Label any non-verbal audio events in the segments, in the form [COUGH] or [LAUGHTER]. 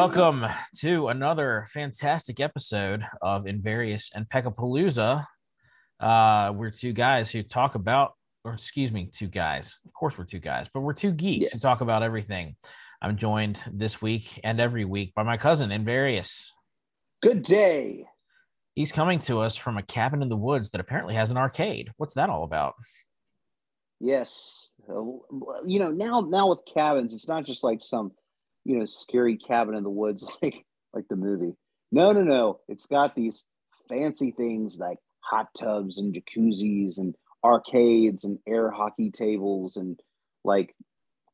Welcome to another fantastic episode of Invarious and Peckapalooza. Uh, we're two guys who talk about, or excuse me, two guys. Of course, we're two guys, but we're two geeks Yes. who talk about everything. I'm joined this week and every week by my cousin Invarious. Good day. He's coming to us from a cabin in the woods that apparently has an arcade. What's that all about? Yes. Uh, You know, now now with cabins, it's not just like some, you know, scary cabin in the woods [LAUGHS] like like the movie. No, no, no. It's got these fancy things like hot tubs and jacuzzis and arcades and air hockey tables and like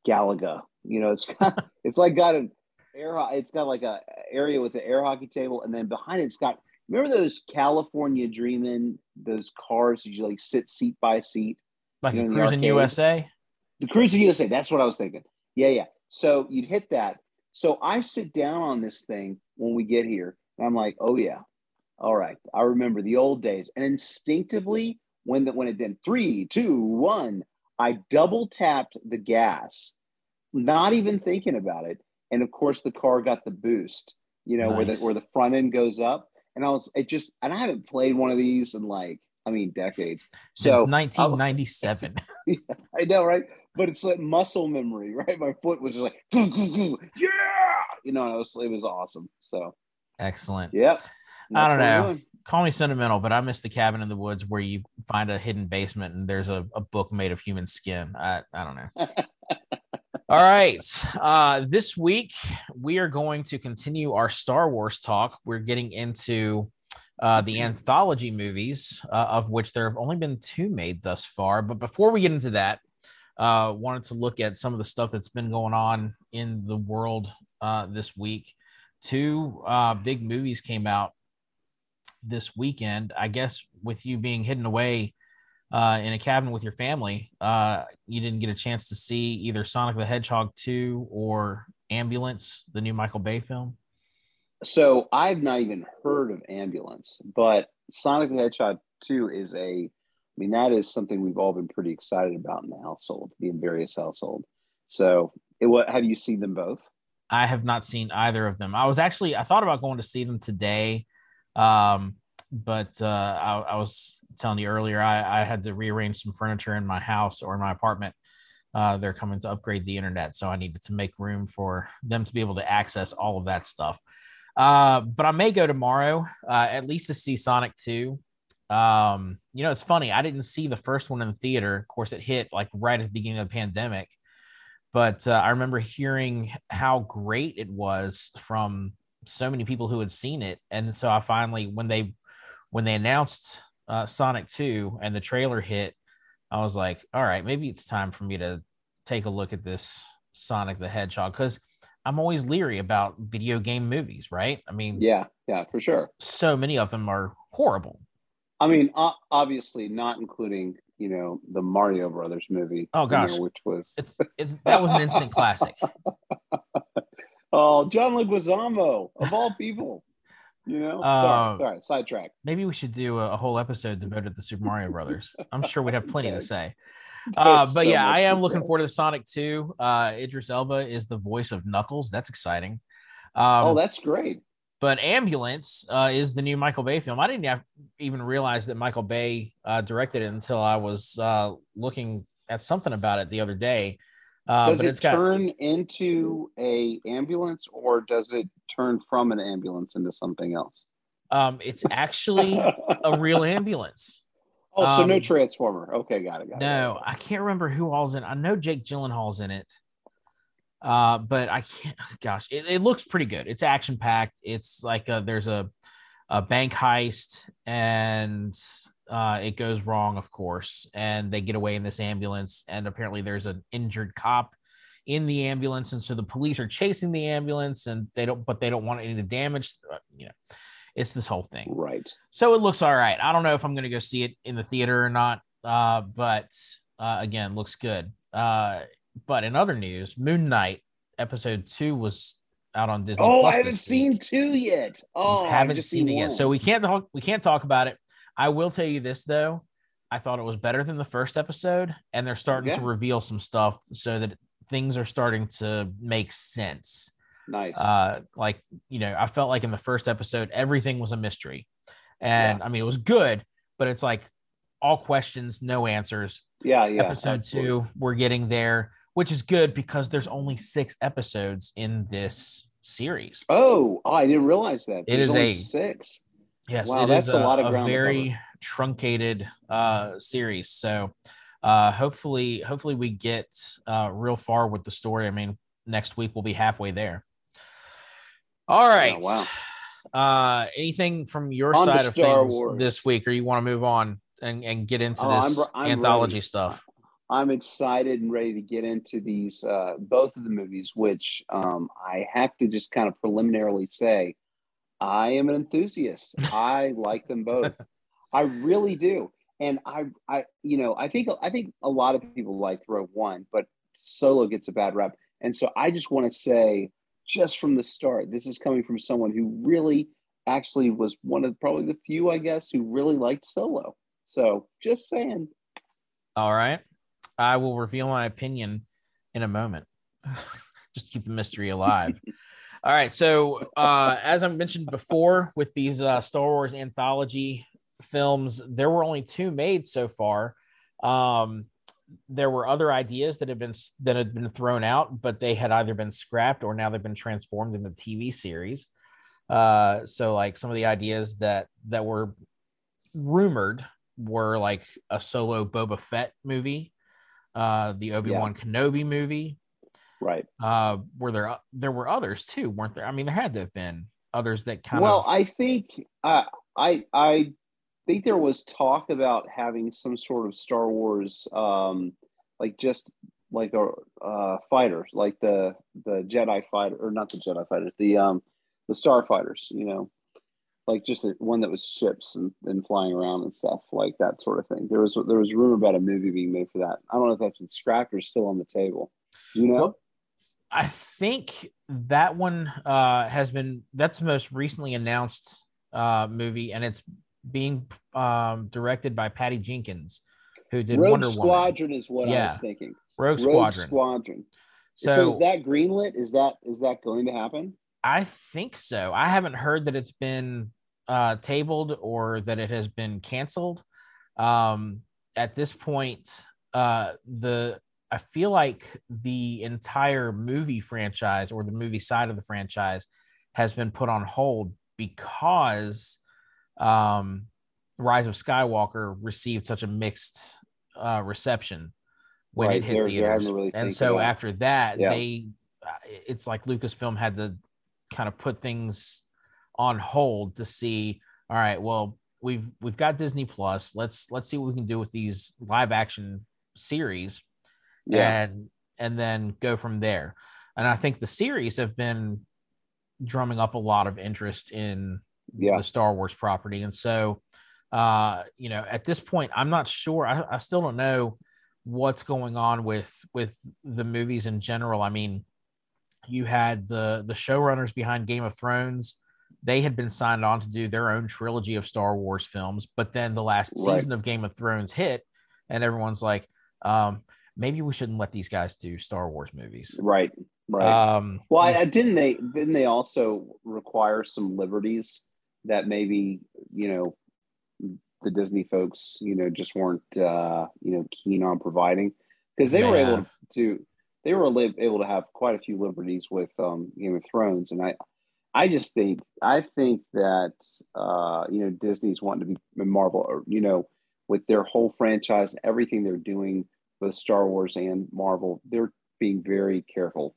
Galaga. You know, it's [LAUGHS] got it's like got an air it's got like a area with the air hockey table and then behind it, it's got remember those California Dreamin' those cars that you like sit seat by seat Like You a know, in cruising? USA? The Cruis'n USA. That's what I was thinking. Yeah, yeah. So you'd hit that. So I sit down on this thing when we get here, and I'm like, oh yeah, all right. I remember the old days. And instinctively, when the, when it did three, two, one, I double tapped the gas, not even thinking about it. And of course, the car got the boost. You know where the where the front end goes up. And I was it just and I haven't played one of these in like I mean decades. Since So, uh, 1997. [LAUGHS] I know, right? But it's like muscle memory, [LAUGHS] right? My foot was just like, [LAUGHS] yeah, you know, it was it was awesome. So, Excellent. yep. I don't That's what we're know. Call me sentimental, but I miss the cabin in the woods where you find a hidden basement and there's a, a book made of human skin. I, I don't know. [LAUGHS] All right. Uh, this week, we are going to continue our Star Wars talk. We're getting into uh, the anthology movies, uh, of which there have only been two made thus far. But before we get into that, uh, wanted to look at some of the stuff that's been going on in the world uh, this week. Two uh, big movies came out this weekend. I guess with you being hidden away uh, in a cabin with your family, uh, you didn't get a chance to see either Sonic the Hedgehog 2 or Ambulance, the new Michael Bay film. So I've not even heard of ambulance, but Sonic the Hedgehog 2 is a I mean, that is something we've all been pretty excited about in the household, the various household. So it what have you seen them both? I have not seen either of them. I was actually I thought about going to see them today, um, but uh, I, I was telling you earlier I, I had to rearrange some furniture in my house or in my apartment. Uh, they're coming to upgrade the internet, so I needed to make room for them to be able to access all of that stuff. Uh, but I may go tomorrow, uh, at least to see Sonic Two. Um, you know, it's funny. I didn't see the first one in the theater. Of course, it hit like right at the beginning of the pandemic but uh, I remember hearing how great it was from so many people who had seen it, and so I finally, when they when they announced uh, Sonic Two and the trailer hit, I was like, all right, maybe it's time for me to take a look at this Sonic the Hedgehog because I'm always leery about video game movies, right? I mean, Yeah, yeah, for sure. so many of them are horrible. I mean, obviously not including, you know, the Mario Brothers movie. Oh, you gosh. know, which was It's it's that was an instant classic. [LAUGHS] Oh, John Leguizamo of all people. You know, Uh, sorry, sorry, sidetrack. Maybe we should do a, a whole episode devoted to Super Mario Brothers. I'm sure we'd have plenty to say. [LAUGHS] Uh, but so yeah, I am looking say. forward to Sonic 2. Uh, Idris Elba is the voice of Knuckles. That's exciting. Um, oh, that's great. But Ambulance uh, is the new Michael Bay film. I didn't have, even realize that Michael Bay uh, directed it until I was uh, looking at something about it the other day. Uh, does but it it's got turn into a ambulance, or does it turn from an ambulance into something else? um, it's actually a real [LAUGHS] ambulance. oh, so no um, transformer. Okay, got it. Got it, No, it. I can't remember who all's in. I know Jake Gyllenhaal's in it. Uh, but I can't. [SIGHS] Gosh, it, it looks pretty good. It's action packed. It's like a, there's a a bank heist, and uh, it goes wrong, of course, and they get away in this ambulance, and apparently there's an injured cop in the ambulance, and so the police are chasing the ambulance, and they don't, but they don't want any damage. uh, You know, it's this whole thing. Right. So it looks all right. I don't know if I'm going to go see it in the theater or not, uh, but uh, again, looks good. Uh, but in other news, Moon Knight episode two was out on Disney. Oh, Plus I haven't seen week. two yet. Oh, I've haven't just seen it yet, so we can't talk. We can't talk about it. I will tell you this though. I thought it was better than the first episode, and they're starting Okay. to reveal some stuff so that things are starting to make sense. Nice. Uh, like you know, I felt like in the first episode everything was a mystery, and I mean it was good, but it's like all questions, no answers. yeah, yeah. episode absolutely. two, we're getting there, which is good because there's only six episodes in this series. Oh, oh, I didn't realize that. It There's is only a- six. Yes, Wow, it is that's a lot of ground very truncated uh, series. So uh, hopefully, hopefully we get uh, real far with the story. I mean, next week we'll be halfway there. All right. wow. Uh, anything from your On side of Star things Wars. this week, or you want to move on and, and get into Oh, I'm this I'm anthology ready. stuff? I'm excited and ready to get into these uh, both of the movies, which um, I have to just kind of preliminarily say, I am an enthusiast. I [LAUGHS] like them both. I really do, and I, I, you know, I think I think a lot of people like Rogue One, but Solo gets a bad rep, and so I just want to say, just from the start, this is coming from someone who really, actually, was one of probably the few, I guess, who really liked Solo. So, just saying. All right. I will reveal my opinion in a moment. [LAUGHS] Just to keep the mystery alive. [LAUGHS] All right. So, uh, as I mentioned before, with these uh, Star Wars anthology films, there were only two made so far. Um, there were other ideas that have been that had been thrown out, but they had either been scrapped or now they've been transformed into TV series. Uh, so, like some of the ideas that that were rumored were like a solo Boba Fett movie, uh, the Obi Wan Kenobi movie. Right. Uh, were there there were others too, weren't there? I mean, there had to have been others that kind well, of. Well, I think uh, I I think there was talk about having some sort of Star Wars, um, like just like a uh, fighter, like the the Jedi fighter, or not the Jedi fighters, the um the Starfighters. You know, like just a, one that was ships and, and flying around and stuff like that sort of thing. There was there was rumor about a movie being made for that. I don't know if that's been scrapped or still on the table. You know. Well, I think that one uh, has been that's the most recently announced uh, movie, and it's being um, directed by Patty Jenkins, who did Rogue Wonder Woman. Squadron is what I was thinking. Rogue Rogue Squadron. Squadron. So, so is that greenlit? Is that is that going to happen? I think so. I haven't heard that it's been uh, tabled or that it has been canceled. Um, at this point, uh, the I feel like the entire movie franchise or the movie side of the franchise has been put on hold because um, Rise of Skywalker received such a mixed uh, reception when Right, it hit they're- theaters, really and so after that, Yeah. they uh, it's like Lucasfilm had to kind of put things on hold to see. All right, well, we've we've got Disney Plus. Let's let's see what we can do with these live action series Yeah. and and then go from there. And I think the series have been drumming up a lot of interest in Yeah. the Star Wars property. And so uh, you know, at this point, I'm not sure. I, I still don't know what's going on with with the movies in general. I mean, you had the the showrunners behind Game of Thrones. They had been signed on to do their own trilogy of Star Wars films, but then the last Right. season of Game of Thrones hit, and everyone's like, um, maybe we shouldn't let these guys do Star Wars movies. Right. Right. Um, well, I, didn't they didn't they also require some liberties that maybe you know the Disney folks you know just weren't uh, you know keen on providing because they were able to they were able to have quite a few liberties with um, Game of Thrones, and I I just think I think that uh, you know Disney's wanting to be Marvel or you know with their whole franchise, everything they're doing with Star Wars and Marvel, they're being very careful,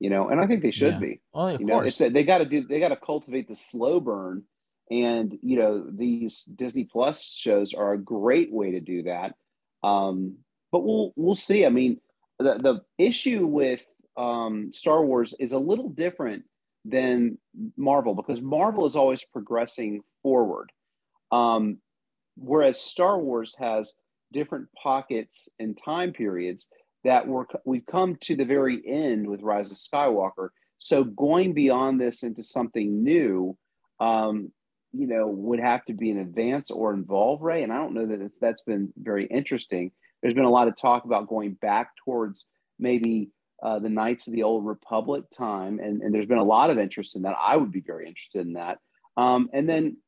you know, and I think they should Yeah. be. well, of You know, it's they got to do they got to cultivate the slow burn, and you know these Disney Plus shows are a great way to do that. Um, but we'll we'll see. I mean, the the issue with um, Star Wars is a little different than Marvel because Marvel is always progressing forward, um, whereas Star Wars has different pockets and time periods that we're we've come to the very end with Rise of Skywalker. So going beyond this into something new, um, you know, would have to be an advance or involve Rey. And I don't know that it's, that's been very interesting. There's been a lot of talk about going back towards maybe uh, the Knights of the Old Republic time, and, and there's been a lot of interest in that. I would be very interested in that. Um, and then,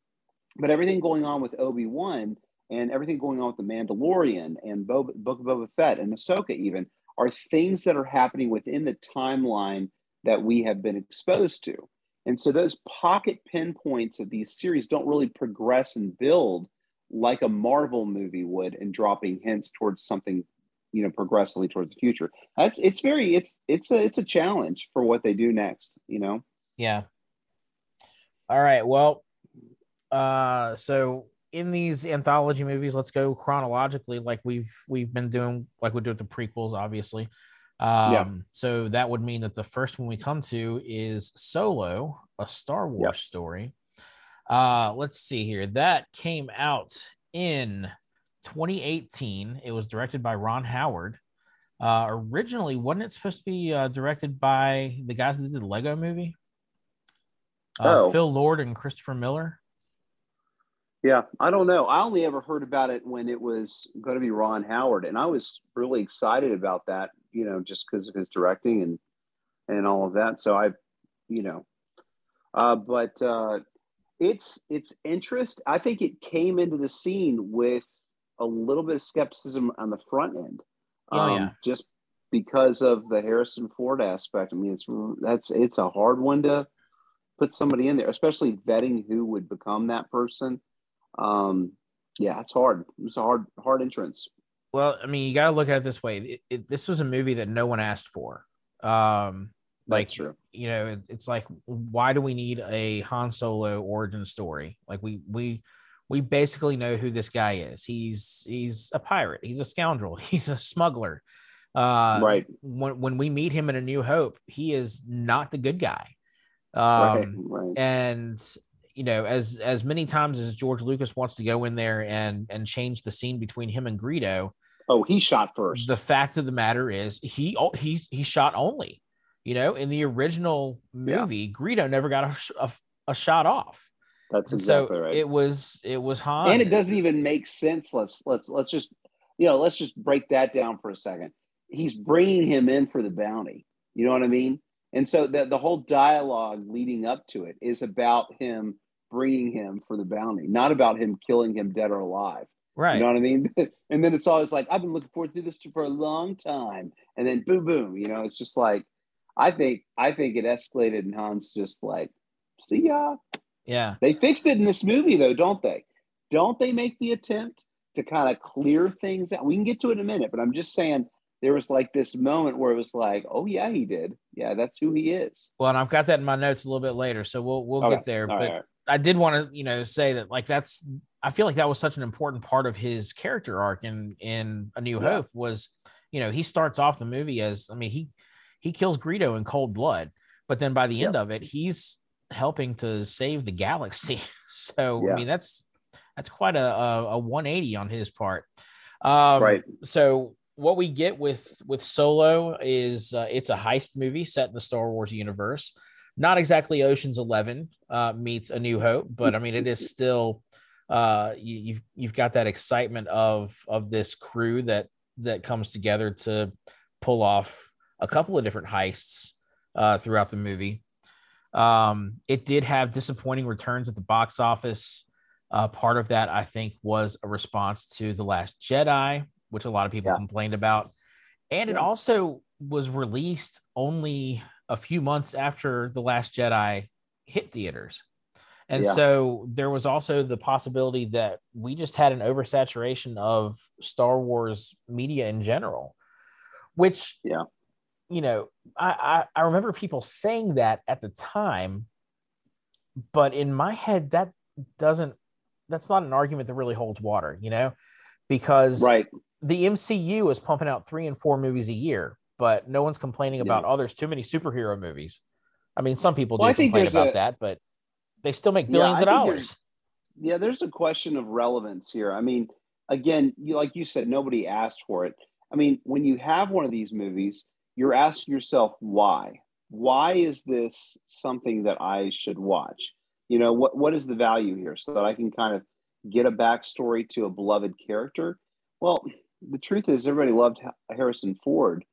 but everything going on with Obi Wan and everything going on with the Mandalorian and Book of Boba Fett and Ahsoka even are things that are happening within the timeline that we have been exposed to. And so those pocket pinpoints of these series don't really progress and build like a Marvel movie would and dropping hints towards something, you know, progressively towards the future. That's it's very it's it's a it's a challenge for what they do next, you know. Yeah. All right. Well, uh so in these anthology movies, let's go chronologically, like we've we've been doing, like we do with the prequels, obviously. Um, yeah. So that would mean that the first one we come to is Solo, a Star Wars yep. story. Uh, let's see here. That came out in 2018. It was directed by Ron Howard. Uh, originally, wasn't it supposed to be uh, directed by the guys that did the Lego movie? Uh, oh. Phil Lord and Christopher Miller. Yeah, I don't know. I only ever heard about it when it was going to be Ron Howard, and I was really excited about that. You know, just because of his directing and and all of that. So I, you know, uh, but uh, it's it's interest. I think it came into the scene with a little bit of skepticism on the front end. Oh um, yeah, just because of the Harrison Ford aspect. I mean, it's that's it's a hard one to put somebody in there, especially vetting who would become that person um, yeah, it's hard. It's a hard, hard entrance. Well, I mean, you got to look at it this way. It, it, this was a movie that no one asked for. Um, like, you know, it, it's like, why do we need a Han Solo origin story? Like, we we we basically know who this guy is. He's he's a pirate. He's a scoundrel. [LAUGHS] He's a smuggler. Uh, right. When when we meet him in A New Hope, he is not the good guy. Um, right, right. And you know, as as many times as George Lucas wants to go in there and and change the scene between him and Greedo. Oh, he shot first. The fact of the matter is, he he he shot only. You know, in the original movie, yeah. Greedo never got a, a, a shot off. That's exactly so right. It was it was Han, and it doesn't even make sense. Let's let's let's just you know let's just break that down for a second. He's bringing him in for the bounty. You know what I mean? And so the the whole dialogue leading up to it is about him bringing him for the bounty, not about him killing him dead or alive. Right. You know what I mean? [LAUGHS] and then it's always like, I've been looking forward to this for a long time. And then boom, boom, you know, it's just like, I think, I think it escalated and Han's just like, see ya. Yeah. They fixed it in this movie though, don't they? Don't they make the attempt to kind of clear things out? We can get to it in a minute, but I'm just saying there was like this moment where it was like, oh yeah, he did. Yeah, that's who he is. Well, and I've got that in my notes a little bit later, so we'll we'll get there. All but right. I did want to, you know, say that like that's I feel like that was such an important part of his character arc in in A New yeah. Hope was, you know, he starts off the movie as I mean he he kills Greedo in cold blood, but then by the end of it, he's helping to save the galaxy. [LAUGHS] so yeah. I mean that's that's quite a, a, a 180 on his part. Um, right. So what we get with with Solo is uh, it's a heist movie set in the Star Wars universe not exactly Ocean's Eleven uh, meets A New Hope, but I mean it is still uh, you, you've you've got that excitement of of this crew that that comes together to pull off a couple of different heists uh, throughout the movie. Um, it did have disappointing returns at the box office. Uh, part of that, I think, was a response to The Last Jedi, which a lot of people yeah. complained about. And yeah. it also was released only a few months after The Last Jedi hit theaters. And yeah. so there was also the possibility that we just had an oversaturation of Star Wars media in general, which, yeah, you know, I, I, I remember people saying that at the time, but in my head, that doesn't, that's not an argument that really holds water, you know, because right. the MCU is pumping out three and four movies a year but no one's complaining about yeah. oh there's too many superhero movies i mean some people do complain about a, that but they still make billions yeah, of dollars yeah there's a question of relevance here i mean again you like you said nobody asked for it i mean when you have one of these movies you're asking yourself why why is this something that i should watch you know what what is the value here so that i can kind of get a backstory to a beloved character well the truth is everybody loved harrison ford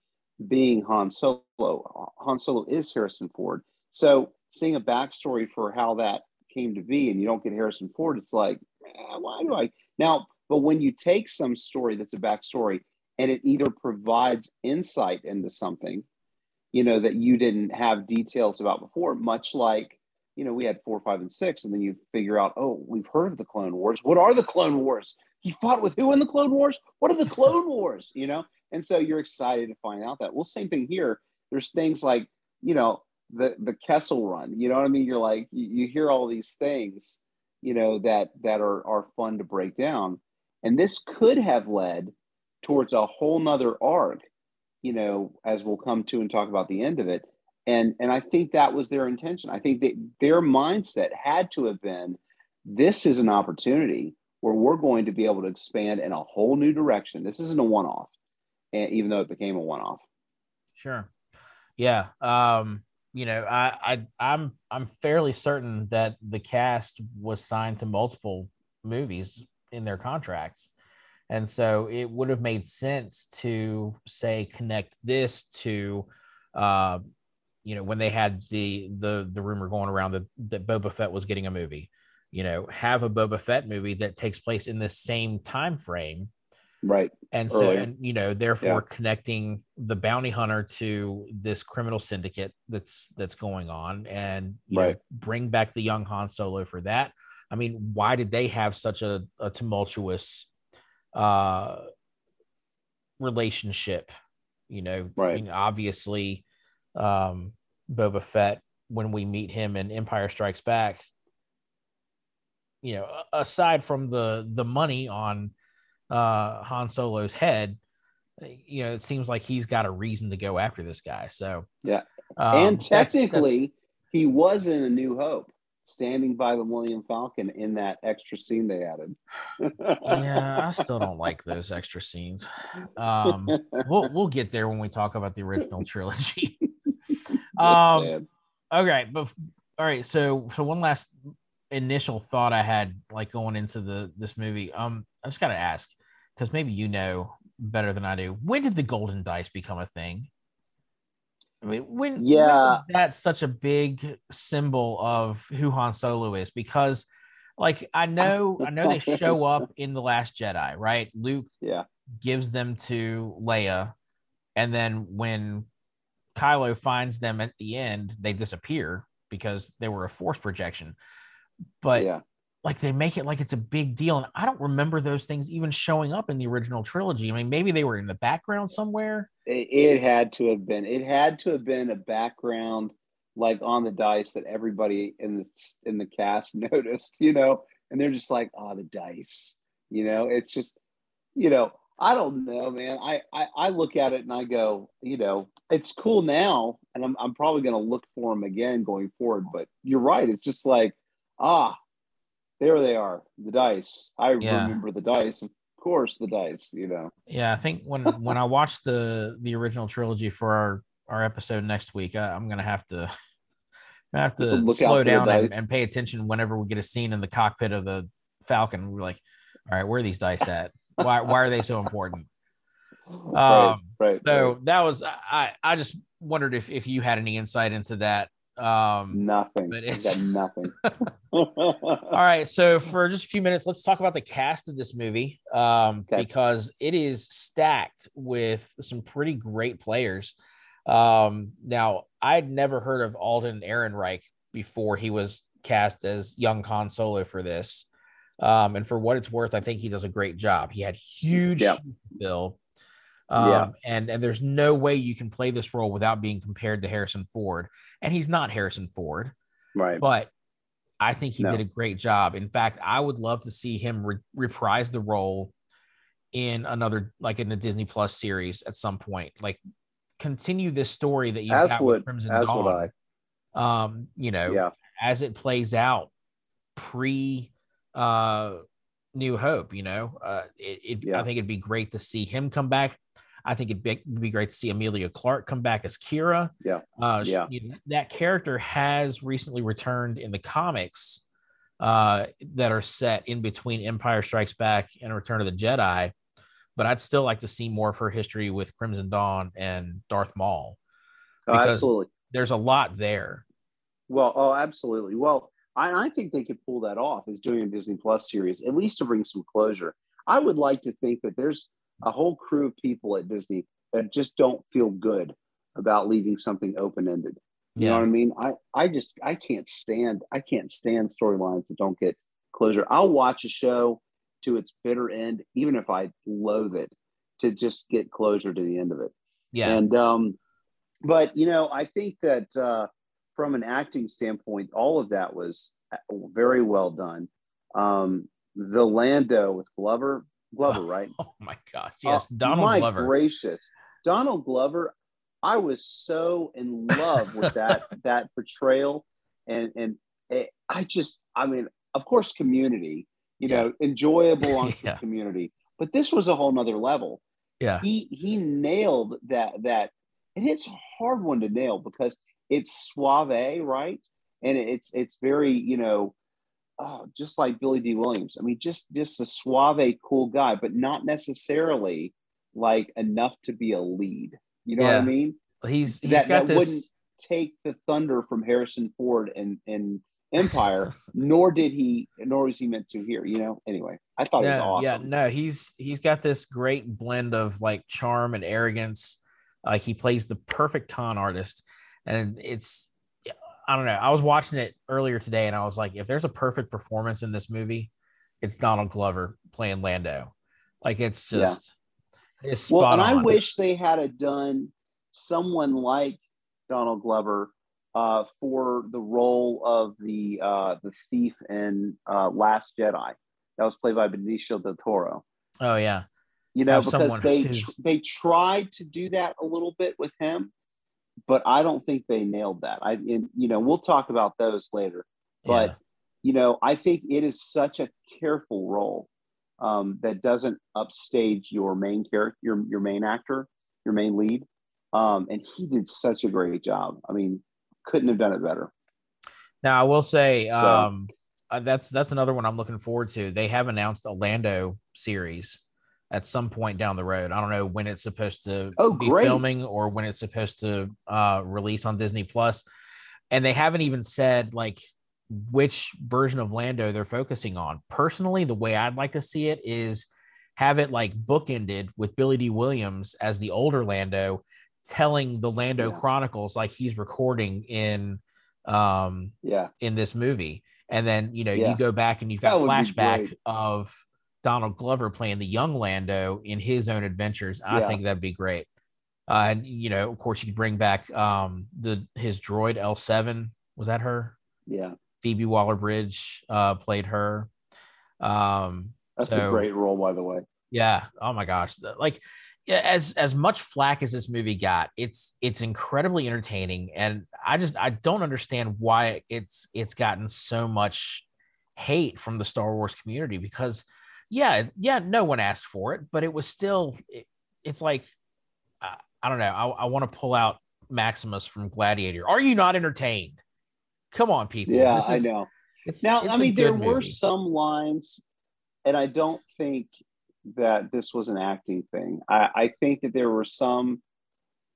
being Han Solo. Han Solo is Harrison Ford. So seeing a backstory for how that came to be and you don't get Harrison Ford, it's like, eh, why do I now? But when you take some story that's a backstory and it either provides insight into something, you know, that you didn't have details about before, much like, you know, we had four, five, and six, and then you figure out, oh, we've heard of the Clone Wars. What are the Clone Wars? He fought with who in the Clone Wars? What are the Clone Wars? You know, and so you're excited to find out that. Well, same thing here. There's things like, you know, the the Kessel Run. You know what I mean? You're like you, you hear all these things, you know, that that are are fun to break down, and this could have led towards a whole nother arc, you know, as we'll come to and talk about the end of it. And and I think that was their intention. I think that their mindset had to have been, this is an opportunity where we're going to be able to expand in a whole new direction. This isn't a one-off, and even though it became a one-off. Sure. Yeah. Um, you know, I, I I'm I'm fairly certain that the cast was signed to multiple movies in their contracts. And so it would have made sense to say connect this to uh you know when they had the the the rumor going around that, that Boba Fett was getting a movie, you know, have a Boba Fett movie that takes place in the same time frame right and so and you know therefore yeah. connecting the bounty hunter to this criminal syndicate that's that's going on and right. know, bring back the young han solo for that i mean why did they have such a, a tumultuous uh relationship you know right. I mean, obviously um boba fett when we meet him in empire strikes back you know aside from the the money on uh, Han Solo's head, you know, it seems like he's got a reason to go after this guy. So yeah, um, and technically, that's, that's... he was in A New Hope, standing by the Millennium Falcon in that extra scene they added. yeah, I [LAUGHS] still don't like those extra scenes. Um, we'll we'll get there when we talk about the original trilogy. [LAUGHS] um, okay, but all right. So so one last initial thought I had like going into the this movie. Um, I just got to ask because maybe you know better than I do. When did the golden dice become a thing? I mean, when yeah, when that's such a big symbol of who Han Solo is? Because, like, I [LAUGHS] know, I know they show up in the Last Jedi, right? Luke, yeah, gives them to Leia, and then when Kylo finds them at the end, they disappear because they were a force projection. But yeah like they make it like it's a big deal and i don't remember those things even showing up in the original trilogy. I mean maybe they were in the background somewhere. It, it had to have been it had to have been a background like on the dice that everybody in the in the cast [LAUGHS] noticed you know? And they're just like oh the dice you know? It's just you know i don't know man. I i, I look at it and i go you know it's cool now and i'm, I'm probably to look for them again going forward but you're right it's just like ah there they are, the dice. I yeah. remember the dice, of course, the dice. You know. Yeah, I think when [LAUGHS] when I watch the the original trilogy for our our episode next week, I, am gonna have to. [LAUGHS] I have to Look slow down and, and, pay attention whenever we get a scene in the cockpit of the Falcon. We're like, all right, where are these dice at? Why why are they so important? [LAUGHS] right, um, right. So right. that was I. I just wondered if if you had any insight into that. Um, nothing. But it's got nothing. [LAUGHS] [LAUGHS] All right. So for just a few minutes, let's talk about the cast of this movie um, okay. because it is stacked with some pretty great players. Um, now, I'd never heard of Alden Ehrenreich before he was cast as young Han Solo for this. Um, and for what it's worth, I think he does a great job. He had huge yeah. bill. Um, yeah. and and there's no way you can play this role without being compared to Harrison Ford. And he's not Harrison Ford. Right. But I think he no. did a great job. In fact, I would love to see him re- reprise the role in another, like in a Disney Plus series at some point. Like, continue this story that you got would, with Crimson as Dawn. Would I. Um, you know, yeah. as it plays out pre uh New Hope, you know, uh, it, it yeah. I think it'd be great to see him come back. I think it'd be, it'd be, great to see Emilia Clarke come back as Qi'ra. Yeah. Uh, yeah. She, that character has recently returned in the comics uh, that are set in between Empire Strikes Back and Return of the Jedi. but I'd still like to see more of her history with Crimson Dawn and Darth Maul. Oh, absolutely. There's a lot there. Well, oh, absolutely. Well, I, I think they could pull that off as doing a Disney Plus series, at least to bring some closure. I would like to think that there's a whole crew of people at Disney that just don't feel good about leaving something open ended. You yeah. know what I mean? I, I just I can't stand I can't stand storylines that don't get closure. I'll watch a show to its bitter end, even if I loathe it, to just get closure to the end of it. Yeah. And um, but you know, I think that uh, from an acting standpoint, all of that was uh, very well done. Um, the Lando with Glover, Glover, right? [LAUGHS] Oh my gosh, yes, uh, Donald my Glover. Gracious, Donald Glover. I was so in love with [LAUGHS] that that portrayal, and and it, I just, I mean, of course, Community, you yeah. know, enjoyable on [LAUGHS] yeah. Community, but this was a whole nother level. Yeah, he he nailed that that, and it's a hard one to nail because it's suave, right? And it's it's very you know oh, just like Billy Dee Williams. I mean, just just a suave, cool guy, but not necessarily like enough to be a lead. You know yeah. what I mean? He's he's that, got that this. Wouldn't take the thunder from Harrison Ford and and Empire, [LAUGHS] nor did he, nor was he meant to here. You know. Anyway, I thought yeah, it was awesome. Yeah, no, he's he's got this great blend of like charm and arrogance. Uh, he plays the perfect con artist, and it's I don't know. I was watching it earlier today and I was like, if there's a perfect performance in this movie, it's Donald Glover playing Lando. Like it's just yeah. it's well, and on. I wish they had done someone like Donald Glover uh, for the role of the uh, the thief in uh, Last Jedi. That was played by Benicio del Toro. Oh yeah, you know because they they tried to do that a little bit with him, but I don't think they nailed that. I, in, you know, we'll talk about those later. But yeah. you know, I think it is such a careful role um, that doesn't upstage your main character, your your main actor, your main lead. Um, and he did such a great job. I mean, couldn't have done it better. Now I will say so, um, uh, that's that's another one I'm looking forward to. They have announced a Lando series at some point down the road. I don't know when it's supposed to oh, be great. filming or when it's supposed to uh, release on Disney Plus. And they haven't even said like which version of Lando they're focusing on. Personally, the way I'd like to see it is have it like bookended with Billy Dee Williams as the older Lando telling the Lando yeah. Chronicles like he's recording in um yeah in this movie. And then you know yeah. you go back and you've got flashback of Donald Glover playing the young Lando in his own adventures. I think that'd be great. Uh, and you know, of course, you could bring back um, the his droid L seven. Was that her? Yeah. Phoebe Waller Bridge uh, played her. Um, That's so, a great role, by the way. Yeah. Oh my gosh. Like as as much flack as this movie got, it's it's incredibly entertaining, and I just I don't understand why it's it's gotten so much hate from the Star Wars community because yeah, yeah, no one asked for it, but it was still, it, it's like, uh, I don't know. I, I want to pull out Maximus from Gladiator. Are you not entertained? Come on, people. Yeah, is, I know. It's, now, it's I mean, there movie. were some lines, and I don't think that this was an acting thing. I, I think that there were some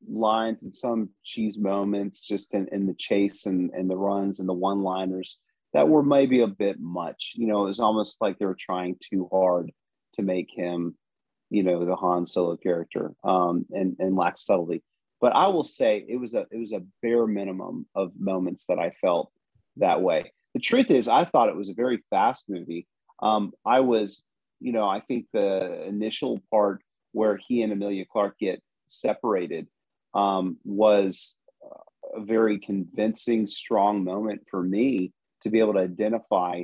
lines and some cheese moments just in, in the chase and, and the runs and the one liners that were maybe a bit much. You know, it was almost like they were trying too hard to make him, you know, the Han Solo character, um, and and lack subtlety. But I will say it was a it was a bare minimum of moments that I felt that way. The truth is, I thought it was a very fast movie. Um, I was, you know, I think the initial part where he and Emilia Clarke get separated um, was a very convincing, strong moment for me to be able to identify,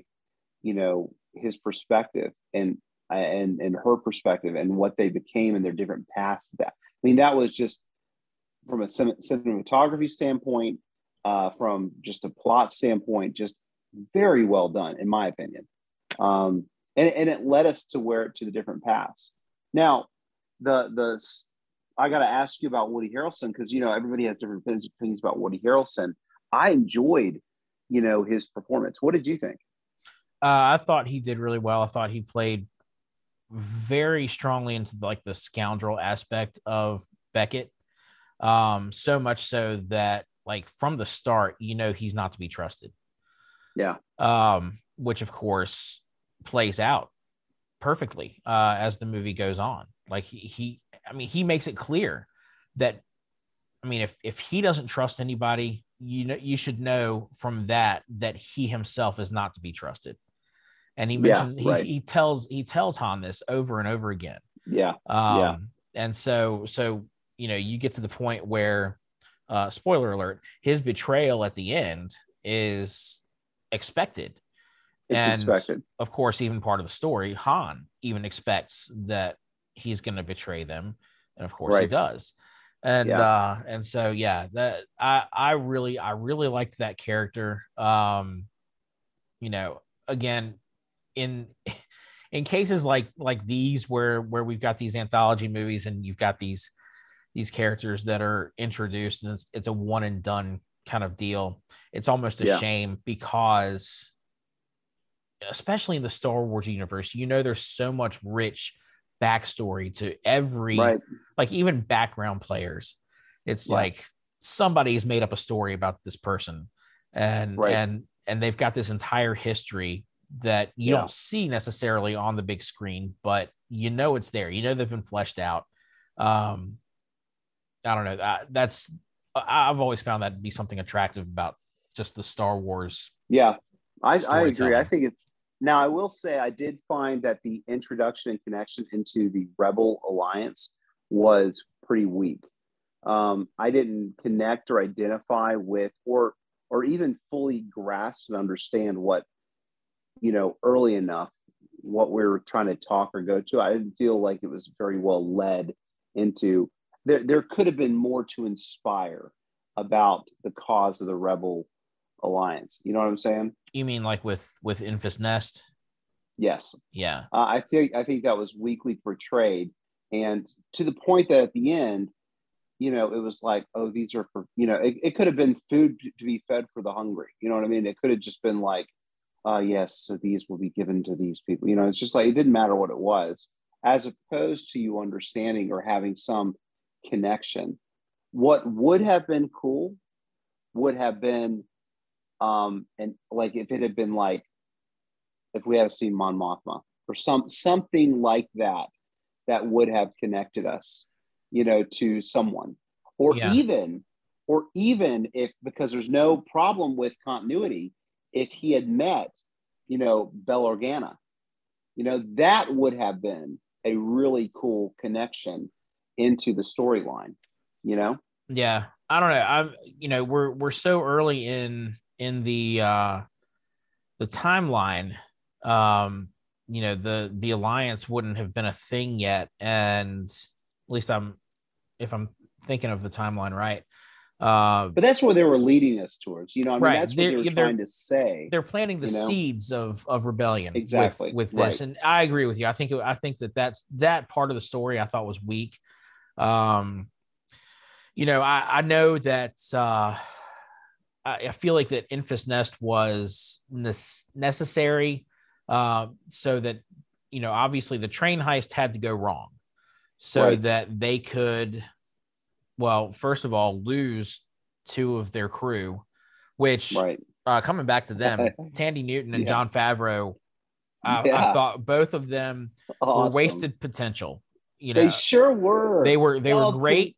you know, his perspective and and and her perspective and what they became and their different paths. That I mean, that was just from a cinematography standpoint, uh, from just a plot standpoint, just very well done, in my opinion. Um, and, and it led us to where to the different paths. Now, the the I got to ask you about Woody Harrelson because you know everybody has different opinions about Woody Harrelson. I enjoyed you know his performance. What did you think? Uh, I thought he did really well. I thought he played very strongly into like the scoundrel aspect of Beckett. Um, so much so that like from the start, you know he's not to be trusted. Yeah. Um, which of course plays out perfectly uh, as the movie goes on. Like he, he, I mean, he makes it clear that, I mean, if if he doesn't trust anybody, you know, you should know from that that he himself is not to be trusted. And he mentioned Yeah, right. he, he tells he tells Han this over and over again. Yeah. Um, Yeah. And so, so you know, you get to the point where, uh, spoiler alert, his betrayal at the end is expected. It's And- expected. Of course, even part of the story, Han even expects that he's going to betray them, and of course he does. And Yeah. uh, and so yeah, that I I really I really liked that character. Um, you know, again, in [LAUGHS] in cases like like these where where we've got these anthology movies and you've got these these characters that are introduced and it's, it's a one and done kind of deal it's almost a Yeah. shame because especially in the star wars universe you know there's so much rich backstory to every Right. like even background players it's Yeah. like somebody's made up a story about this person and Right. and and they've got this entire history that you Yeah. don't see necessarily on the big screen but you know it's there you know they've been fleshed out um i don't know that, that's I- i've always found that to be something attractive about just the star wars Yeah, I, I agree. I think it's now. I will say I did find that the introduction and connection into the Rebel Alliance was pretty weak. Um, I didn't connect or identify with, or or even fully grasp and understand what you know early enough what we were trying to talk or go to. I didn't feel like it was very well led into. There, there could have been more to inspire about the cause of the Rebel Alliance. You know what I'm saying? you mean like with with Enfys Nest Yes, yeah uh, I think I think that was weakly portrayed, and to the point that at the end, you know, it was like, oh, these are for you know, it, it could have been food to be fed for the hungry. You know what I mean? It could have just been like, uh, yes, so these will be given to these people. You know, it's just like it didn't matter what it was, as opposed to you understanding or having some connection. What would have been cool would have been, um, and like if it had been like if we had seen Mon Mothma or some something like that that would have connected us, you know, to someone, or Yeah. even, or even if because there's no problem with continuity, if he had met, you know, Bail Organa, you know, that would have been a really cool connection into the storyline, you know. yeah i don't know i'm you know we're we're so early in in the uh the timeline um you know the the alliance wouldn't have been a thing yet and at least i'm if i'm thinking of the timeline right uh But that's where they were leading us towards, you know. I mean, Right. that's what They're- they were trying to say. they're planting the You know? seeds of of rebellion with- Exactly, with, right. this and i agree with you i think i think that that's that part of the story i thought was weak um you know i i know that uh i, I feel like that Enfys Nest was nes- necessary uh, so that you know obviously the train heist had to go wrong so Right. that they could well first of all lose two of their crew which right. uh, coming back to them, [LAUGHS] Thandie Newton and Yeah. Jon Favreau, I, I thought both of them were wasted potential. You know, They sure were. they were they were Oh, great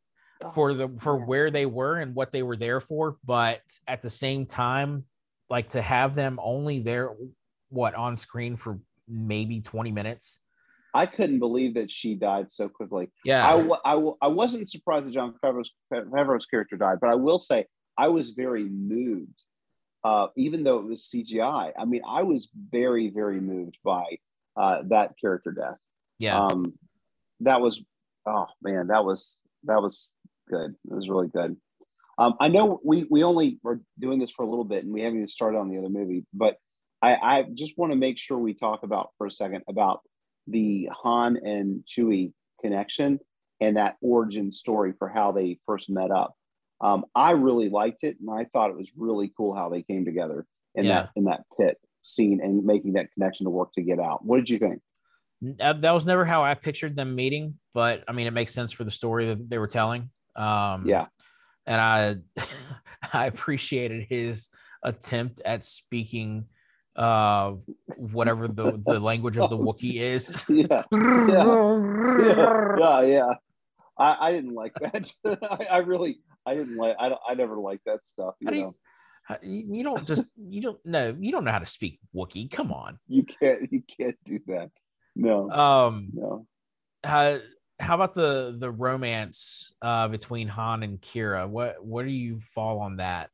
for the for yeah. where they were and what they were there for, but at the same time, like to have them only there, what on screen for maybe twenty minutes. I couldn't believe that she died so quickly. Yeah, I, I, I wasn't surprised that Jon Favreau's, Favreau's character died, but I will say I was very moved, uh, even though it was CGI. I mean, I was very, very moved by uh, that character death. yeah, Um, that was, oh man, that was that was good. It was really good. Um, I know we we only were doing this for a little bit, and we haven't even started on the other movie, but I, I just want to make sure we talk about for a second about the Han and Chewie connection and that origin story for how they first met up. Um, I really liked it, and I thought it was really cool how they came together in Yeah. that in that pit scene and making that connection to work to get out. What did you think? That, that was never how I pictured them meeting, but I mean, it makes sense for the story that they were telling. Um, Yeah. and I [LAUGHS] I appreciated his attempt at speaking uh whatever the the language of the [LAUGHS] Wookiee is. [LAUGHS] Yeah. Yeah. Yeah. Yeah. I, I didn't like that. I, I really, I didn't like, I, don't, I never liked that stuff. You How do know, you, how- you you don't just you don't know you don't know how to speak Wookiee. Come on. you can't, you can't do that. No, Um no. how how about the the romance uh between Han and Qi'ra? What what do you fall on that?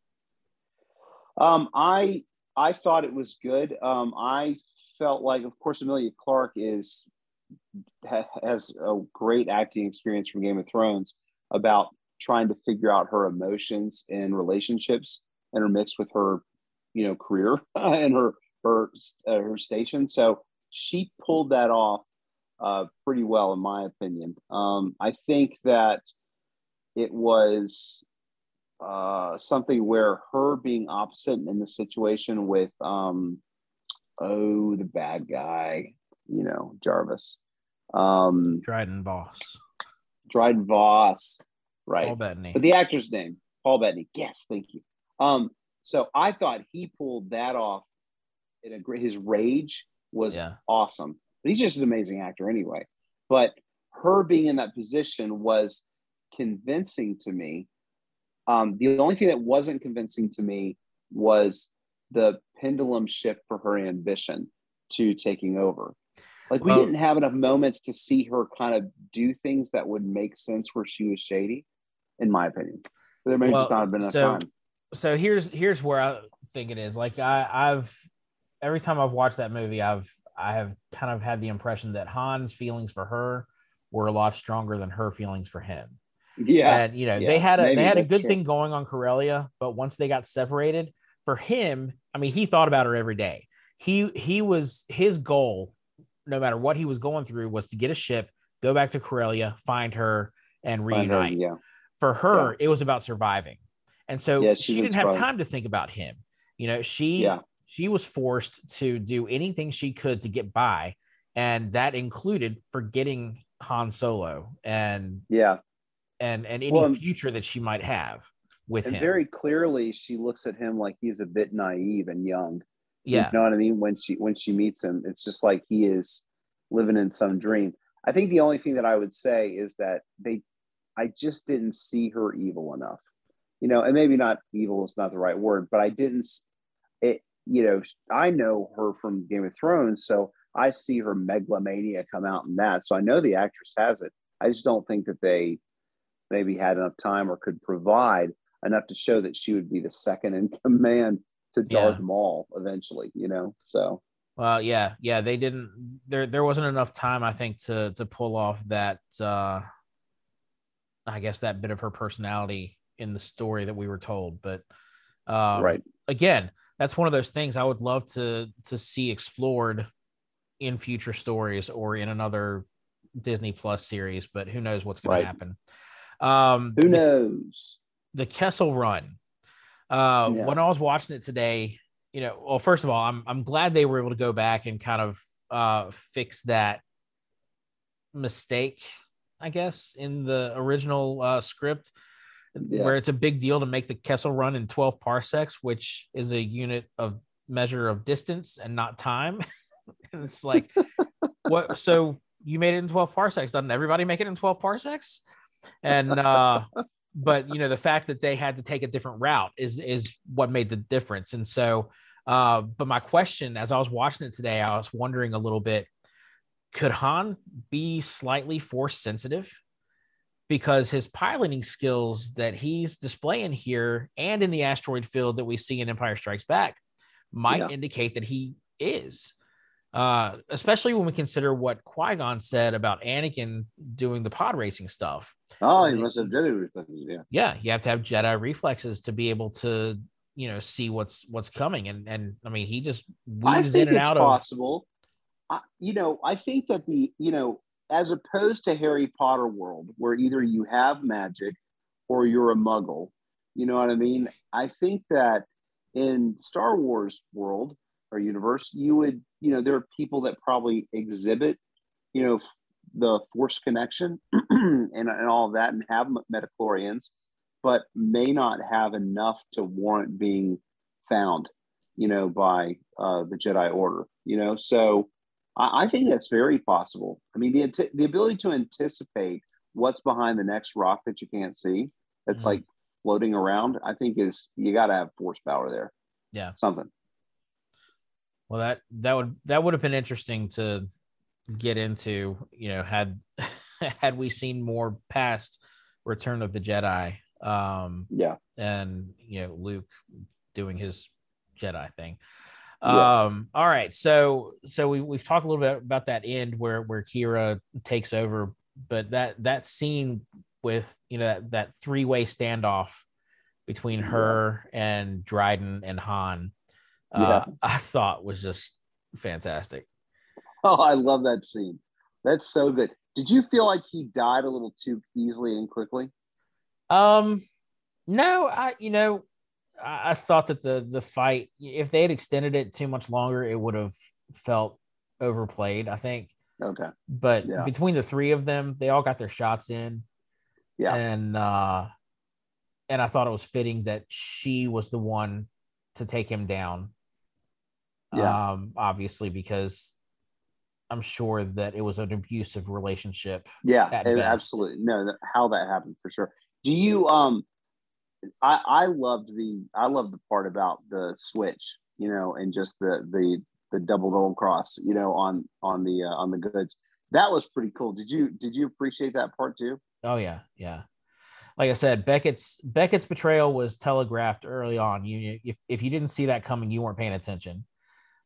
Um, I, I thought it was good. Um, I felt like, of course, Emilia Clarke is ha, has a great acting experience from Game of Thrones about trying to figure out her emotions and relationships intermixed with her, you know, career [LAUGHS] and her her uh, her station. So she pulled that off uh, pretty well, in my opinion. Um, I think that it was uh, something where her being opposite in the situation with um, oh the bad guy, you know Jarvis, um, Dryden Voss, Dryden Voss, right? Paul Bettany. But the actor's name, Paul Bettany. Yes, thank you. Um, so I thought he pulled that off in a great. His rage was yeah. awesome. But he's just an amazing actor anyway. But her being in that position was convincing to me. Um, the only thing that wasn't convincing to me was the pendulum shift for her ambition to taking over. Like we Well- didn't have enough moments to see her kind of do things that would make sense where she was shady, in my opinion. There may just not have been enough so- time. so here's here's where I think it is. Like I, I've every time I've watched that movie, I've I have kind of had the impression that Han's feelings for her were a lot stronger than her feelings for him. Yeah, and you know yeah, they had a they had a good true. thing going on Corellia, but once they got separated, for him, I mean, he thought about her every day. He he was his goal, no matter what he was going through, was to get a ship, go back to Corellia, find her, and Find her, reunite. yeah, For her, it was about surviving, and so Yeah, she she didn't have time to think about him. You know, she yeah, she was forced to do anything she could to get by, and that included forgetting Han Solo and yeah. and and any Well, future that she might have with And him. very clearly, she looks at him like he's a bit naive and young. yeah, You know what I mean? When she when she meets him, it's just like he is living in some dream. I think the only thing that I would say is that they I just didn't see her evil enough. You know, and maybe not evil is not the right word, but I didn't it you know, I know her from Game of Thrones, so I see her megalomania come out in that. So I know the actress has it. I just don't think that they maybe had enough time or could provide enough to show that she would be the second in [LAUGHS] command to Darth Yeah. Maul eventually, you know. So Well, yeah, yeah, they didn't. There, there wasn't enough time, I think, to to pull off that. uh I guess that bit of her personality in the story that we were told. But um, right, again, that's one of those things I would love to to see explored in future stories or in another Disney Plus series. But who knows what's going Right. to happen? Um, who the- knows? the Kessel Run. Uh, Yeah. When I was watching it today, you know, well, first of all, I'm I'm glad they were able to go back and kind of uh, fix that mistake, I guess, in the original uh, script, Yeah. where it's a big deal to make the Kessel Run in 12 parsecs, which is a unit of measure of distance and not time. [LAUGHS] and it's like, [LAUGHS] what? So you made it in 12 parsecs. Doesn't everybody make it in 12 parsecs? And uh, but you know the fact that they had to take a different route is is what made the difference and so uh but my question as i was watching it today i was wondering a little bit could han be slightly force sensitive because his piloting skills that he's displaying here and in the asteroid field that we see in empire strikes back might Yeah. indicate that he is uh especially when we consider what qui-gon said about anakin doing the pod racing stuff Oh, he must have Jedi reflexes. Yeah, yeah you have to have jedi reflexes to be able to you know see what's what's coming and and i mean he just weaves in and out possible. I, you know, I think that the you know, as opposed to Harry Potter world, where either you have magic or you're a Muggle. You know what I mean? I think that in Star Wars world or universe, you would you know there are people that probably exhibit you know, the Force connection [CLEARS THROAT] and, and all of that, and have midi-chlorians, but may not have enough to warrant being found, you know, by uh, the Jedi Order. You know, so I, I think that's very possible. I mean, the the ability to anticipate what's behind the next rock that you can't see, that's mm-hmm. like floating around, I think is you got to have force power there. Yeah, something. Well, that that would that would have been interesting to get into. You know, had [LAUGHS] had we seen more past Return of the Jedi. Um, yeah, and you know Luke doing his Jedi thing. Yeah. Um, all right, so so we we've talked a little bit about that end where where Qi'ra takes over, but that that scene with you know that, that three way standoff between her and Dryden and Han, uh, yeah. I thought was just fantastic. Oh, I love that scene. That's so good. Did you feel like he died a little too easily and quickly? Um, no, I you know, I, I thought that the the fight, if they had extended it too much longer, it would have felt overplayed. I think. Okay. But yeah. between the three of them, they all got their shots in. Yeah. And uh and I thought it was fitting that she was the one to take him down. Yeah. Um, obviously, because I'm sure that it was an abusive relationship. Yeah, absolutely. No, how that happened for sure. Do you um I I loved the I loved the part about the switch, you know, and just the the the double gold cross, you know, on on the uh, on the goods. That was pretty cool. Did you did you appreciate that part too? Oh yeah, yeah. Like I said, Beckett's Beckett's betrayal was telegraphed early on. You if if you didn't see that coming, you weren't paying attention.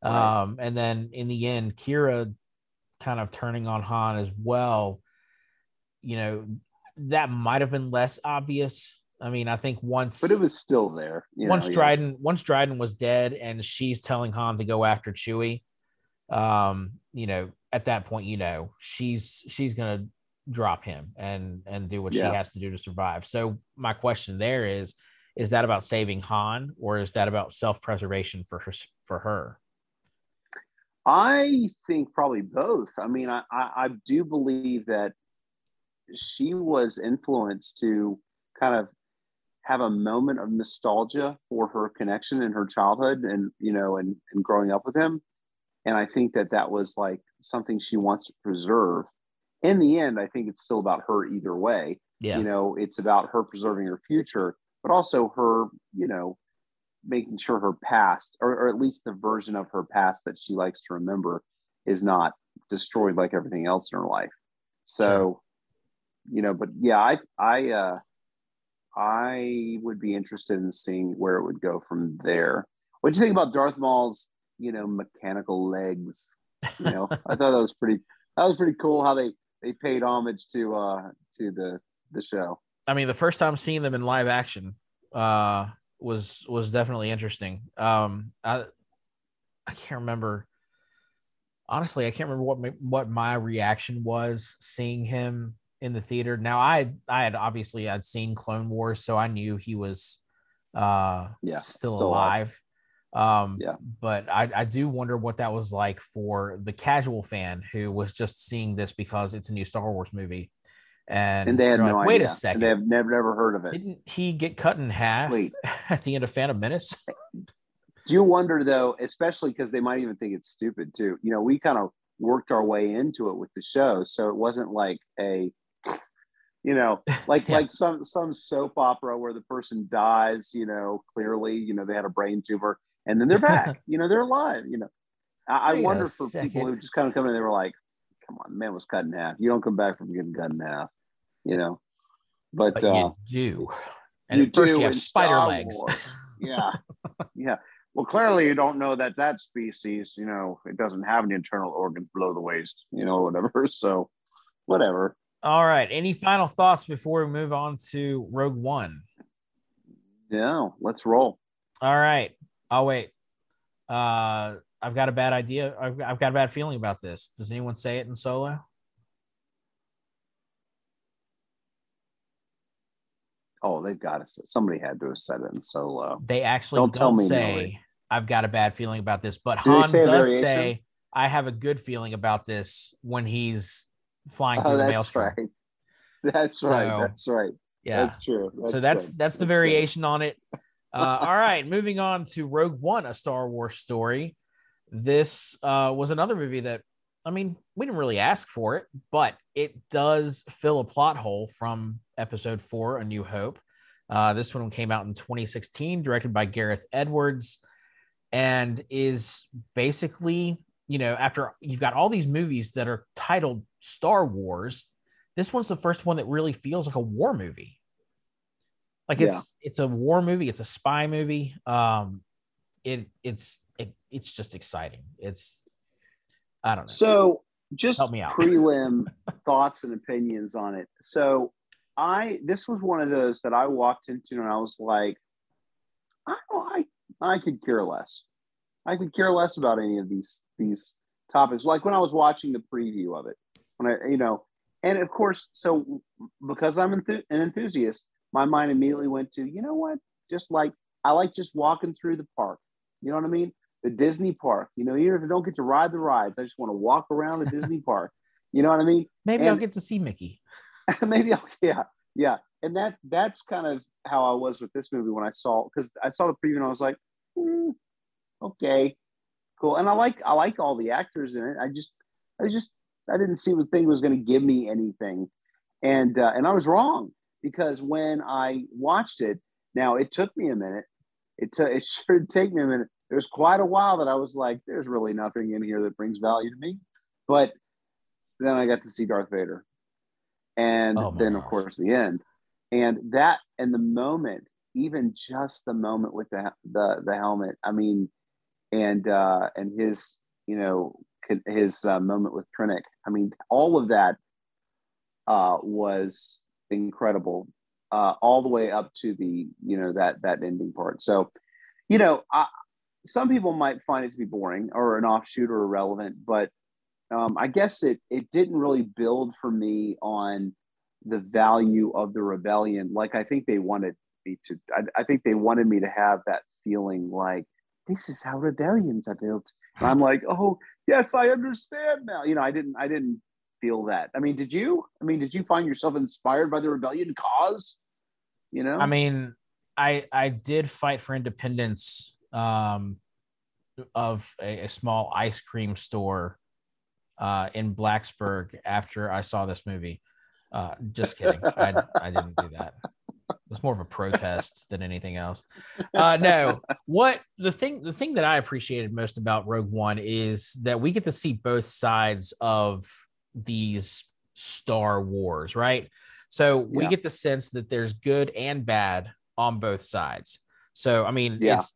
Right. Um, and then in the end, Qi'ra kind of turning on Han as well. You know, that might have been less obvious I mean, I think once, but it was still there. once know, Dryden, yeah. once Dryden was dead, and she's telling Han to go after Chewie. Um, you know, at that point, you know, she's she's gonna drop him and and do what yeah. she has to do to survive. So my question there is, is that about saving Han, or is that about self preservation for her for her? I think probably both. I mean, I, I, I do believe that she was influenced to kind of have a moment of nostalgia for her connection in her childhood and you know and, and growing up with him and i think that that was like something she wants to preserve in the end i think it's still about her either way yeah. you know it's about her preserving her future but also her you know making sure her past or, or at least the version of her past that she likes to remember is not destroyed like everything else in her life so sure. you know but yeah i i uh I would be interested in seeing where it would go from there. What do you think about Darth Maul's, you know, mechanical legs? You know, [LAUGHS] I thought that was pretty. That was pretty cool how they they paid homage to uh to the the show. I mean, the first time seeing them in live action uh was was definitely interesting. Um, I I can't remember. Honestly, I can't remember what my, what my reaction was seeing him in the theater. Now I I had obviously I'd seen Clone Wars, so I knew he was uh yeah still, still alive. alive. Um yeah, but I, I do wonder what that was like for the casual fan who was just seeing this because it's a new Star Wars movie. And, and they had no like, Wait a second. they have never never heard of it. Didn't he get cut in half Wait. [LAUGHS] at the end of Phantom Menace? Do you wonder though, especially because they might even think it's stupid too? You know, we kind of worked our way into it with the show, so it wasn't like a you know [LAUGHS] like yeah. like some some soap opera where the person dies you know clearly you know they had a brain tumor and then they're back [LAUGHS] you know they're alive you know. I, I wonder for second. people who just kind of come in they were like come on man was cut in half. You don't come back from getting cut in half you know? But, but uh, you do. And you first you have spider Star legs. Yeah. [LAUGHS] Yeah. Well clearly you don't know that that species you know it doesn't have any internal organs below the waist you know whatever. So whatever all right. Any final thoughts before we move on to Rogue One? Yeah, let's roll. All right. I'll wait. Uh, I've got a bad idea. I've, I've got a bad feeling about this. Does anyone say it in solo? Oh, they've got to. Somebody had to have said it in solo. They actually don't, don't tell me say. No, I've got a bad feeling about this, but Han does say I have a good feeling about this when he's flying Oh, through the that's maelstrom. right. [LAUGHS] That's right. So, that's right. Yeah. That's true. so that's that's the good. variation on it. Uh, all right, moving on to Rogue One, a Star Wars story. This uh, was another movie that, I mean, we didn't really ask for it, but it does fill a plot hole from Episode Four, A New Hope. Uh, this one came out in 2016, directed by Gareth Edwards, and is basically, you know, after you've got all these movies that are titled Star Wars, this one's the first one that really feels like a war movie. Like it's Yeah. it's a war movie, it's a spy movie. Um, it it's it, it's just exciting. It's I don't know. So just Help me out. prelim [LAUGHS] thoughts and opinions on it. So I this was one of those that I walked into and I was like, I I I could care less. I could care less about any of these these topics. Like when I was watching the preview of it, when I you know, and of course, so because I'm an enthusiast, my mind immediately went to you know what, just like I like just walking through the park. You know what I mean? The Disney park. You know, even if I don't get to ride the rides, I just want to walk around the Disney [LAUGHS] park. You know what I mean? Maybe I'll get to see Mickey. [LAUGHS] maybe I'll, yeah yeah and that that's kind of how i was with this movie when i saw because i saw the preview and i was like hmm, okay cool. And i like i like all the actors in it. I just i just i didn't see what thing was going to give me anything. And uh, and i was wrong because when i watched it now it took me a minute. It took it [LAUGHS] sure did take me a minute. There's quite a while that i was like there's really nothing in here that brings value to me. But then i got to see darth vader. And Oh then of course the end. And that and the moment even just the moment with the the, the helmet i mean and uh and his you know his uh, moment with Krennic. i mean all of that uh was incredible uh all the way up to the you know that that ending part so you know I, some people might find it to be boring or an offshoot or irrelevant but um, I guess it it didn't really build for me on the value of the rebellion like I think they wanted me to. I, I think they wanted me to have that feeling like this is how rebellions are built. And I'm like, oh yes, I understand now. You know, I didn't I didn't feel that. I mean, did you? I mean, did you find yourself inspired by the rebellion cause? You know, I mean, I I did fight for independence um, of a, a small ice cream store uh, in Blacksburg after I saw this movie. Uh, just kidding. I, I didn't do that. Was more of a protest than anything else. Uh, no, what the thing the thing that I appreciated most about Rogue One is that we get to see both sides of these Star Wars, right? So we Yeah. get the sense that there's good and bad on both sides. So I mean, Yeah. it's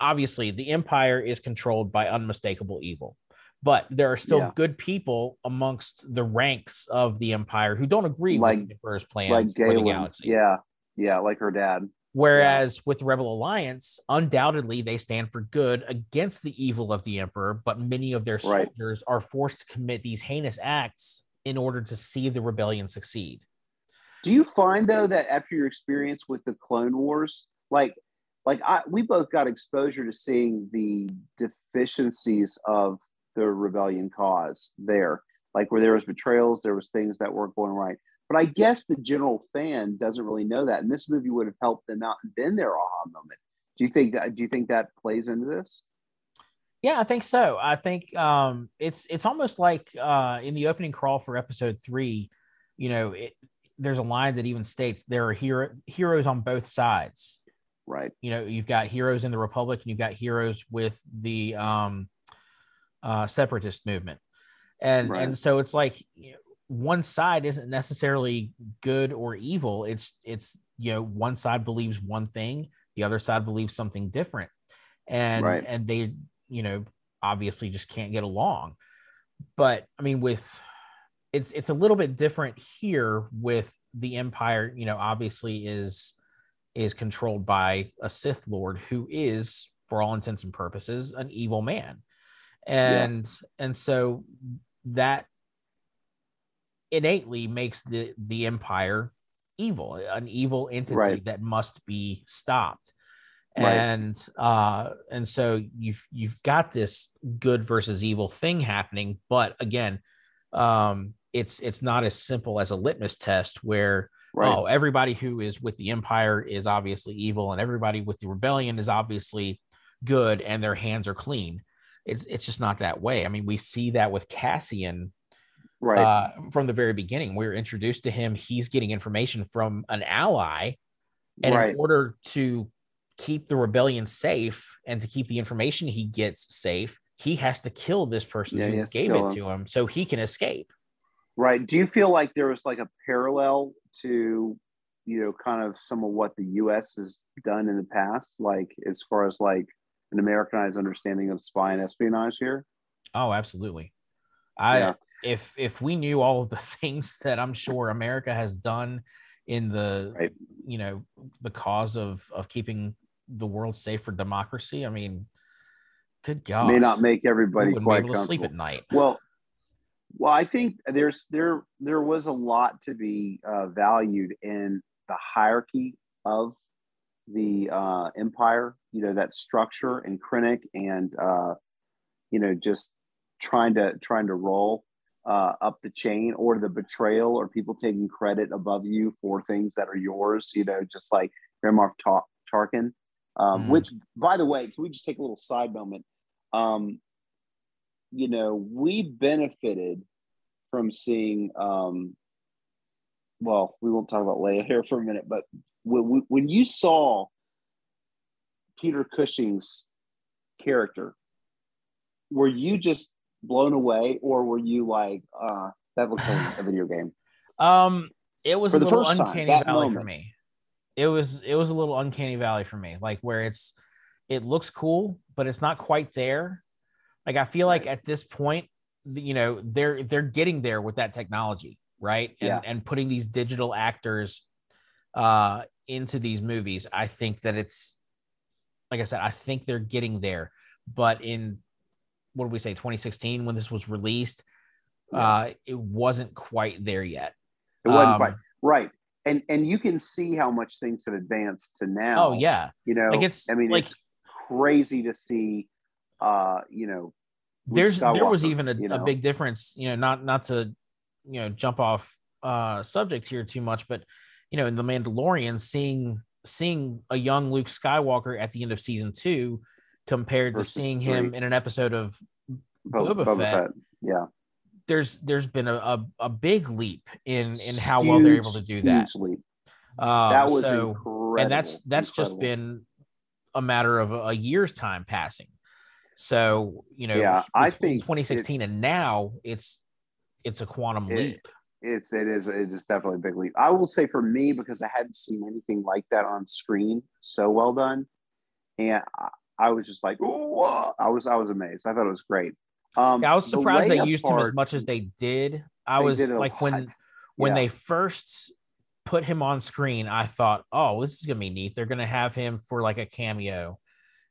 obviously the Empire is controlled by unmistakable evil, but there are still Yeah. good people amongst the ranks of the Empire who don't agree Like- with the Emperor's plan like for the galaxy. Yeah, yeah, like her dad. Whereas with the Rebel Alliance, undoubtedly they stand for good against the evil of the Emperor, but many of their Right. soldiers are forced to commit these heinous acts in order to see the rebellion succeed. Do you find though that after your experience with the Clone Wars, like like I we both got exposure to seeing the deficiencies of the rebellion cause there, like where there was betrayals, there was things that weren't going right. But I guess the general fan doesn't really know that, and this movie would have helped them out and been their aha moment. Do you think that? Do you think that plays into this? Yeah, I think so. I think um, it's it's almost like uh, in the opening crawl for episode three, you know, it, there's a line that even states there are hero, heroes on both sides. Right. You know, you've got heroes in the Republic, and you've got heroes with the um, uh, separatist movement, and Right. and so it's like you know, one side isn't necessarily good or evil. It's it's you know one side believes one thing, the other side believes something different, and Right. and they you know obviously just can't get along. But I mean, with it's it's a little bit different here with the Empire. You know, obviously is is controlled by a Sith Lord who is, for all intents and purposes, an evil man, and and so that innately makes the the Empire evil, an evil entity Right. that must be stopped. Right. and uh and so you've you've got this good versus evil thing happening but again um it's it's not as simple as a litmus test where Right. oh everybody who is with the empire is obviously evil and everybody with the rebellion is obviously good and their hands are clean it's it's just not that way i mean we see that with cassian right. uh, from the very beginning. We were introduced to him. He's getting information from an ally. And Right. in order to keep the rebellion safe and to keep the information he gets safe, he has to kill this person Yeah, who gave it him. to him so he can escape. Right. Do you feel like there was like a parallel to, you know, kind of some of what the U.S. has done in the past, like as far as like an Americanized understanding of spy and espionage here? Oh, absolutely. I Yeah. If if we knew all of the [LAUGHS] things that I'm sure America has done in the Right. you know the cause of of keeping the world safe for democracy, I mean, good God, May not make everybody quite able to sleep at night. Well, well, I think there's there there was a lot to be uh, valued in the hierarchy of the uh, empire. You know that structure and Krennic, and uh, you know just trying to trying to roll uh, up the chain, or the betrayal, or people taking credit above you for things that are yours. You know, just like Grand Moff Tarkin. Um, Mhm. Which, by the way, can we just take a little side moment? Um, you know, we benefited from seeing. Um, well, we won't talk about Leia here for a minute, but when when you saw Peter Cushing's character, were you just blown away, or were you like, uh, "That looks like a video game"? [LAUGHS] Um, it was For a little time, uncanny that valley for me. It was it was a little uncanny valley for me, like where it's it looks cool, but it's not quite there. Like I feel like at this point, you know, they're they're getting there with that technology, right? And Yeah. and putting these digital actors uh into these movies. I think that it's like I said, I think they're getting there. But in what did we say, 2016 when this was released, Yeah. uh, it wasn't quite there yet. It wasn't Um, quite right, and and you can see how much things have advanced to now. Oh yeah, you know, like it's I mean, like it's crazy to see. Uh, you know, Luke there's there was even a, you a big difference. You know, not not to you know jump off uh subject here too much, but you know, in the Mandalorian, seeing seeing a young Luke Skywalker at the end of season two compared Versus to seeing him in an episode of Bo- Boba Boba, Fett. Fett. Yeah, there's there's been a, a, a big leap in in how well they're able to do that. Huge leap. Um, That was so, incredible. and that's that's just been a matter of a, a year's time passing. So you know, Yeah, I think 2016 and now it's it's a quantum It- leap. it's it is it is definitely a big leap. I will say for me because I hadn't seen anything like that on screen so well done, and I, was just like, oh, I was I was amazed. I thought it was great. Um, Yeah, I was the surprised they Leia used him as much as they did. I They was did like when lot. when Yeah. they first put him on screen, I thought, oh, this is gonna be neat. They're gonna have him for like a cameo,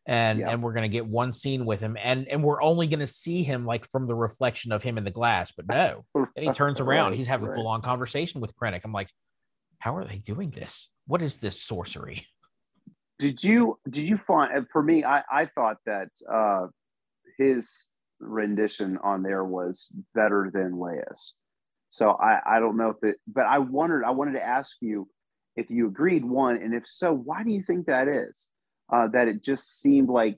and Yeah. and we're gonna get one scene with him, and and we're only gonna see him like from the reflection of him in the glass. But no, [LAUGHS] then he turns around, he's having right. full on conversation with Krennic. I'm like, how are they doing this? What is this sorcery? Did you did you find for me i i thought that uh his rendition on there was better than leia's. So i i don't know if it but i wondered i wanted to ask you if you agreed one and if so why do you think that is? Uh that it just seemed like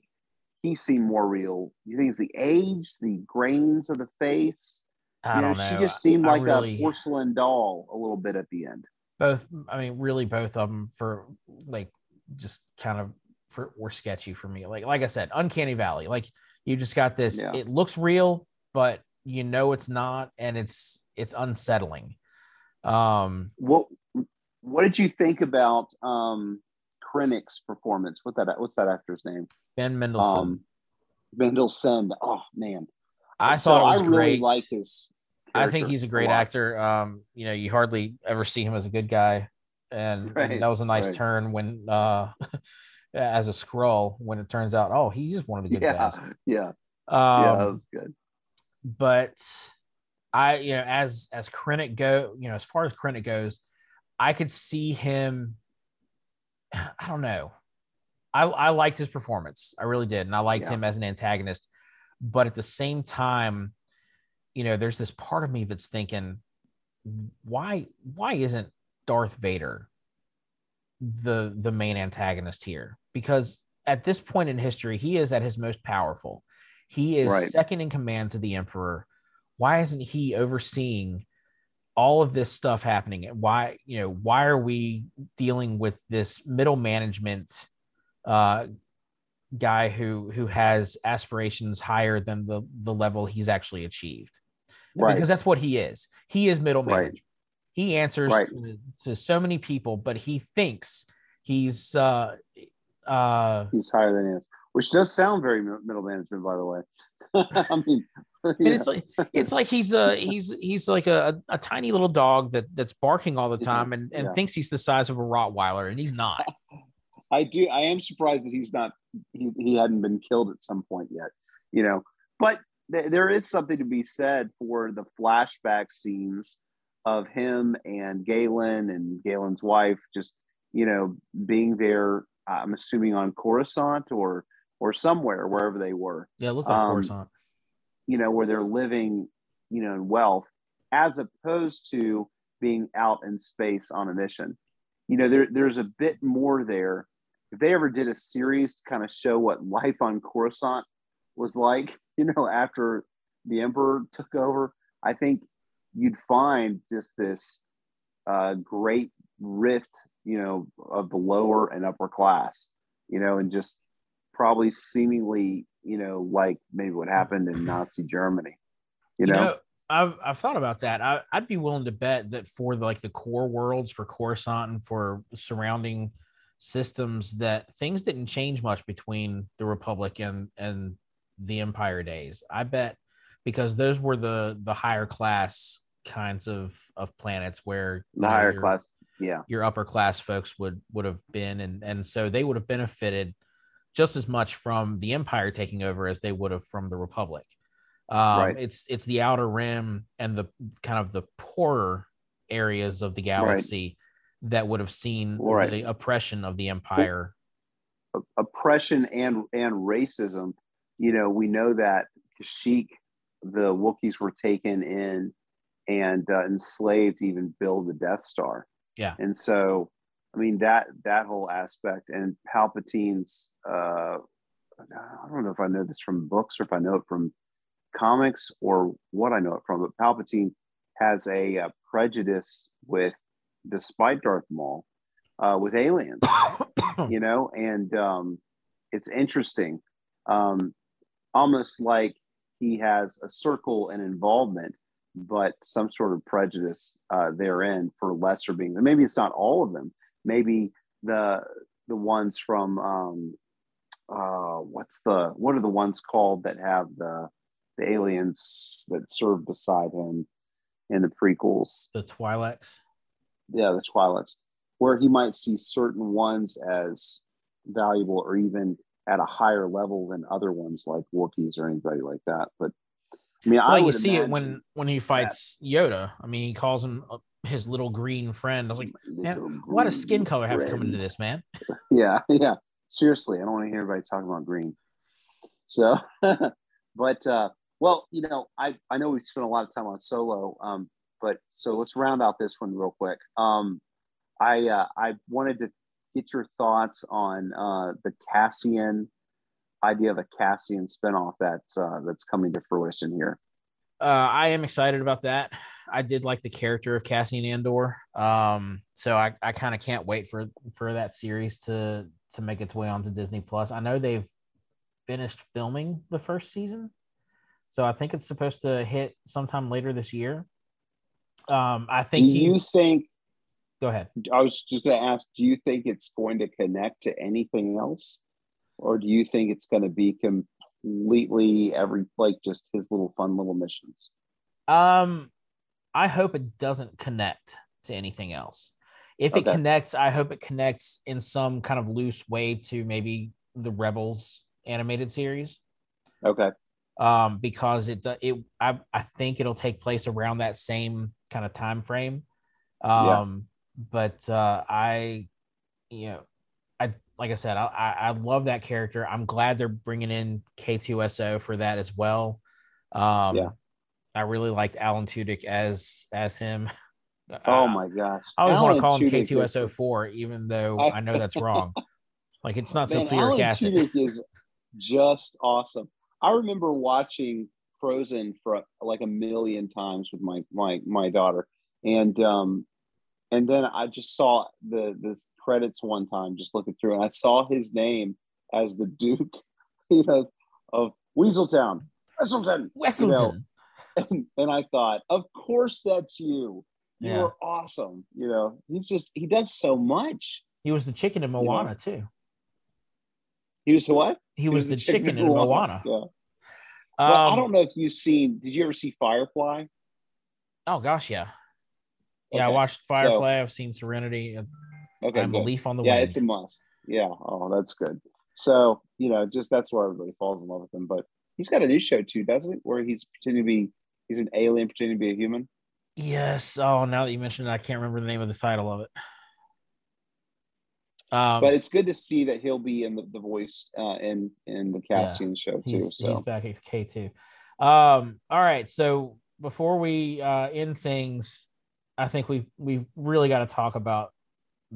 he seemed more real. You think it's the age the grains of the face? I you don't know. she just seemed like really- a porcelain doll a little bit at the end. Both i mean really both of them for like just kind of for were sketchy for me like like i said uncanny valley like you just got this Yeah. it looks real but you know it's not and it's it's unsettling um what what did you think about um Krennic's performance? What that what's that actor's name? ben mendelsohn Um Mendelsohn. Oh man. i So thought it was I really great like his i think he's a great actor um you know you hardly ever see him as a good guy and, [LAUGHS] and that was a nice right. turn when uh [LAUGHS] as a scroll when it turns out oh he's just one of the good Yeah, guys [LAUGHS] yeah, um, yeah, that was good. but I, you know, as as Krennic go, you know, as far as Krennic goes, I could see him. [SIGHS] I don't know. I, I liked his performance. I really did. And I liked Yeah. him as an antagonist. But at the same time, you know, there's this part of me that's thinking, why why isn't Darth Vader the the main antagonist here? Because at this point in history, he is at his most powerful. He is Right. second in command to the Emperor. Why isn't he overseeing all of this stuff happening? Why, you know, why are we dealing with this middle management uh guy who who has aspirations higher than the the level he's actually achieved? Right. Because that's what he is. He is middle Right. He answers Right. to, to so many people, but he thinks he's uh uh He's higher than he is, which does sound very middle management, by the way. [LAUGHS] I mean, yeah, it's like it's like he's a he's he's like a, a tiny little dog that that's barking all the time and, and yeah. thinks he's the size of a Rottweiler and he's not. [LAUGHS] I do. I am surprised that he's not. He, he hadn't been killed at some point yet. You know, but th- there is something to be said for the flashback scenes of him and Galen and Galen's wife, just you know, being there. I'm assuming on Coruscant or or somewhere wherever they were. Yeah, it looks like Um, Coruscant. you know, where they're living, you know, in wealth, as opposed to being out in space on a mission. You know, there, there's a bit more there. If they ever did a series to kind of show what life on Coruscant was like, [LAUGHS] you know, after the Emperor took over, I think you'd find just this uh, great rift, you know, of the lower and upper class, you know, and just probably seemingly, you know, like maybe what happened in Nazi Germany. You know, I've I've thought about that. I, I'd be willing to bet that for the, like the core worlds for Coruscant and for surrounding systems, that things didn't change much between the Republic and and the Empire days. I bet because those were the the higher class kinds of of planets where the higher your- class. Yeah. your upper class folks would would have been and and so they would have benefited just as much from the empire taking over as they would have from the republic um Right. it's it's the outer rim and the kind of the poorer areas of the galaxy that would have seen Right. the oppression of the empire oppression and and racism. You know, we know that Kashyyyk, the Wookiees were taken in and uh, enslaved to even build the Death Star. Yeah. And so, I mean that that whole aspect and Palpatine's. Uh, I don't know if I know this from books or if I know it from comics or what I know it from, but Palpatine has a, uh prejudice with, despite Darth Maul, uh, with aliens [COUGHS] you know and um it's interesting um almost like he has a circle and involvement but some sort of prejudice uh therein for lesser beings. And maybe it's not all of them. Maybe the the ones from um uh what's the what are the ones called that have the the aliens that serve beside him in the prequels? The twi'leks? Yeah, the Twi'leks, where he might see certain ones as valuable or even at a higher level than other ones like Wookiees or anybody like that. But I mean, I well you see it when when he fights yoda i mean he calls him uh, his little green friend i was like why does skin color have to come into this man [LAUGHS] Yeah, yeah. Seriously, I don't want to hear anybody talking about green. So, [LAUGHS] but uh, well, you know, I I know we spent a lot of time on Solo, um, but so let's round out this one real quick. Um, I uh, I wanted to get your thoughts on uh, the Cassian idea of a Cassian spinoff that's uh, that's coming to fruition here. Uh, I am excited about that. I did like the character of Cassian Andor. Um, so I, I kind of can't wait for for that series to to make its way onto Disney Plus. I know they've finished filming the first season, so I think it's supposed to hit sometime later this year. Um, I think Do you think? Go ahead. I was just going to ask. Do you think it's going to connect to anything else, or do you think it's going to be completely every like just his little fun little missions? Um, I hope it doesn't connect to anything else. If it connects, I hope it connects in some kind of loose way to maybe the Rebels animated series. Okay. Um, because it it I, I think it'll take place around that same kind of time frame. Um, Yeah. But uh, I, you know, I like I said, I, I, I love that character. I'm glad they're bringing in K2SO for that as well. Um, Yeah. I really liked Alan Tudyk as as him. Oh Uh, my gosh. I always want to call him Tudyk K2SO4, even though I- [LAUGHS] I know that's wrong. Like it's not Man, sulfuric Alan acid. Tudyk is just awesome. I remember watching Frozen for like a million times with my my my daughter, and um, and then I just saw the the credits one time, just looking through, and I saw his name as the Duke, [LAUGHS] you know, of Weaseltown, Weaselton, Wesselton. and, and I thought, of course that's you. You Yeah. are awesome. You know, he's just he does so much. He was the chicken in know? Moana too. He was the what? He was the chicken in Moana. Yeah. Well, I Um, don't know if you've seen. Did you ever see Firefly? Oh gosh, yeah. Yeah, I watched Firefly. I've seen Serenity. Okay, I'm a leaf on the yeah, wind. it's a must. Yeah. Oh, that's good. So you know, just that's where everybody falls in love with him. But he's got a new show too, doesn't it? Where he's pretending to be he's an alien pretending to be a human. yes. Oh, now that you mentioned it, I can't remember the name of the title of it. Um, but it's good to see that he'll be in the, the voice uh, in in the Cassian show too. so he's back at K two. Um, all right. So before we uh, end things, I think we we really got to talk about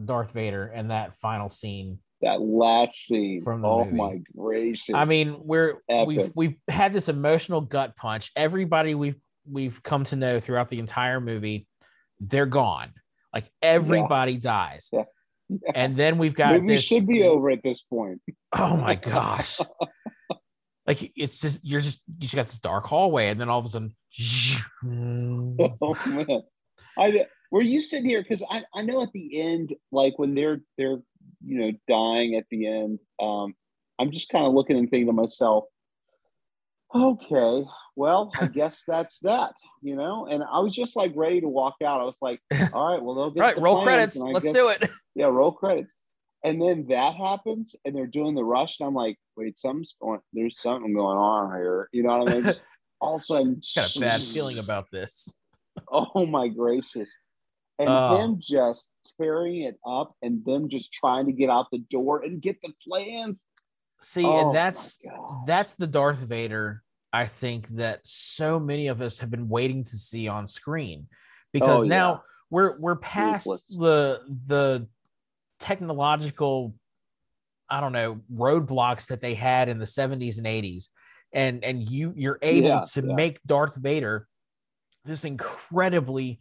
Darth Vader and that final scene. that last scene. From the oh movie. my gracious! I mean, we're we've we've had this emotional gut punch. Everybody we've we've come to know throughout the entire movie, they're gone. Like everybody dies. Yeah. And then we've got movie this should be over at this point. Oh my gosh. [LAUGHS] like it's just you're just you just got this dark hallway, and then all of a sudden [LAUGHS] oh man i were you sitting here because I, I know at the end like when they're they're you know dying at the end um i'm just kind of looking and thinking to myself okay well i [LAUGHS] guess that's that you know and i was just like ready to walk out i was like [LAUGHS] all right well they'll get right, the roll credits. Let's guess- do it. [LAUGHS] yeah roll credits and then that happens and they're doing the rush and i'm like wait something's going there's something going on here you know what i mean just all of a sudden Got a bad feeling about this. [LAUGHS] Oh my gracious. And Oh. them just tearing it up and them just trying to get out the door and get the plans. See, Oh, and that's that's the Darth Vader I think that so many of us have been waiting to see on screen because Oh, now yeah. we're we're past Ruthless. the the technological I don't know roadblocks that they had in the 70s and 80s and and you you're able Yeah, to yeah. make Darth Vader this incredibly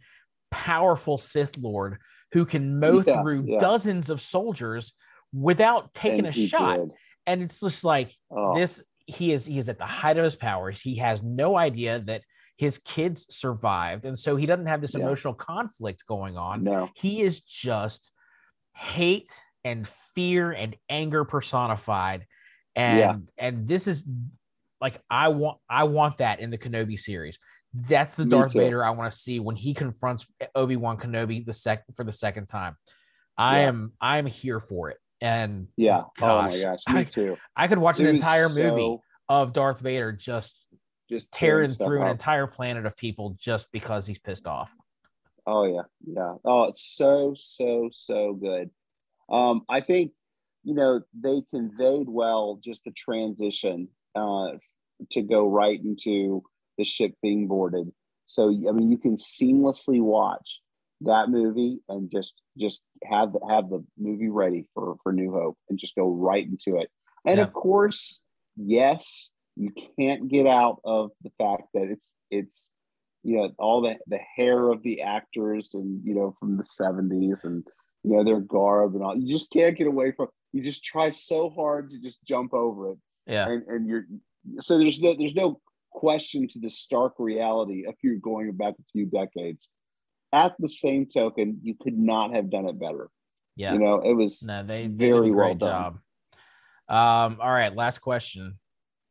powerful Sith Lord who can mow Yeah, through yeah. dozens of soldiers without taking And a shot did. and it's just like Oh, this he is he is at the height of his powers he has no idea that his kids survived and so he doesn't have this Yeah. emotional conflict going on no. he is just hate and fear and anger personified and and this is like i want i want that in the kenobi series that's the Me darth too. vader i want to see when he confronts obi-wan kenobi the second for the second time i Yeah. am i'm here for it and Yeah. oh my gosh, gosh. Me I- too. i could watch an It was entire so movie of darth vader just just tearing stuff through an entire planet of people just because he's pissed off Oh yeah, yeah. Oh, it's so so so good. Um, I think you know they conveyed well just the transition uh, to go right into the ship being boarded. So I mean, you can seamlessly watch that movie and just just have the, have the movie ready for for New Hope and just go right into it. And Yeah. of course, yes, you can't get out of the fact that it's it's you know all the the hair of the actors and you know from the 70s and you know their garb and all you just can't get away from you just try so hard to just jump over it yeah and and you're so there's no there's no question to the stark reality if you're going back a few decades at the same token you could not have done it better yeah you know it was No, they, they Very well done. job. Um, all right, last question.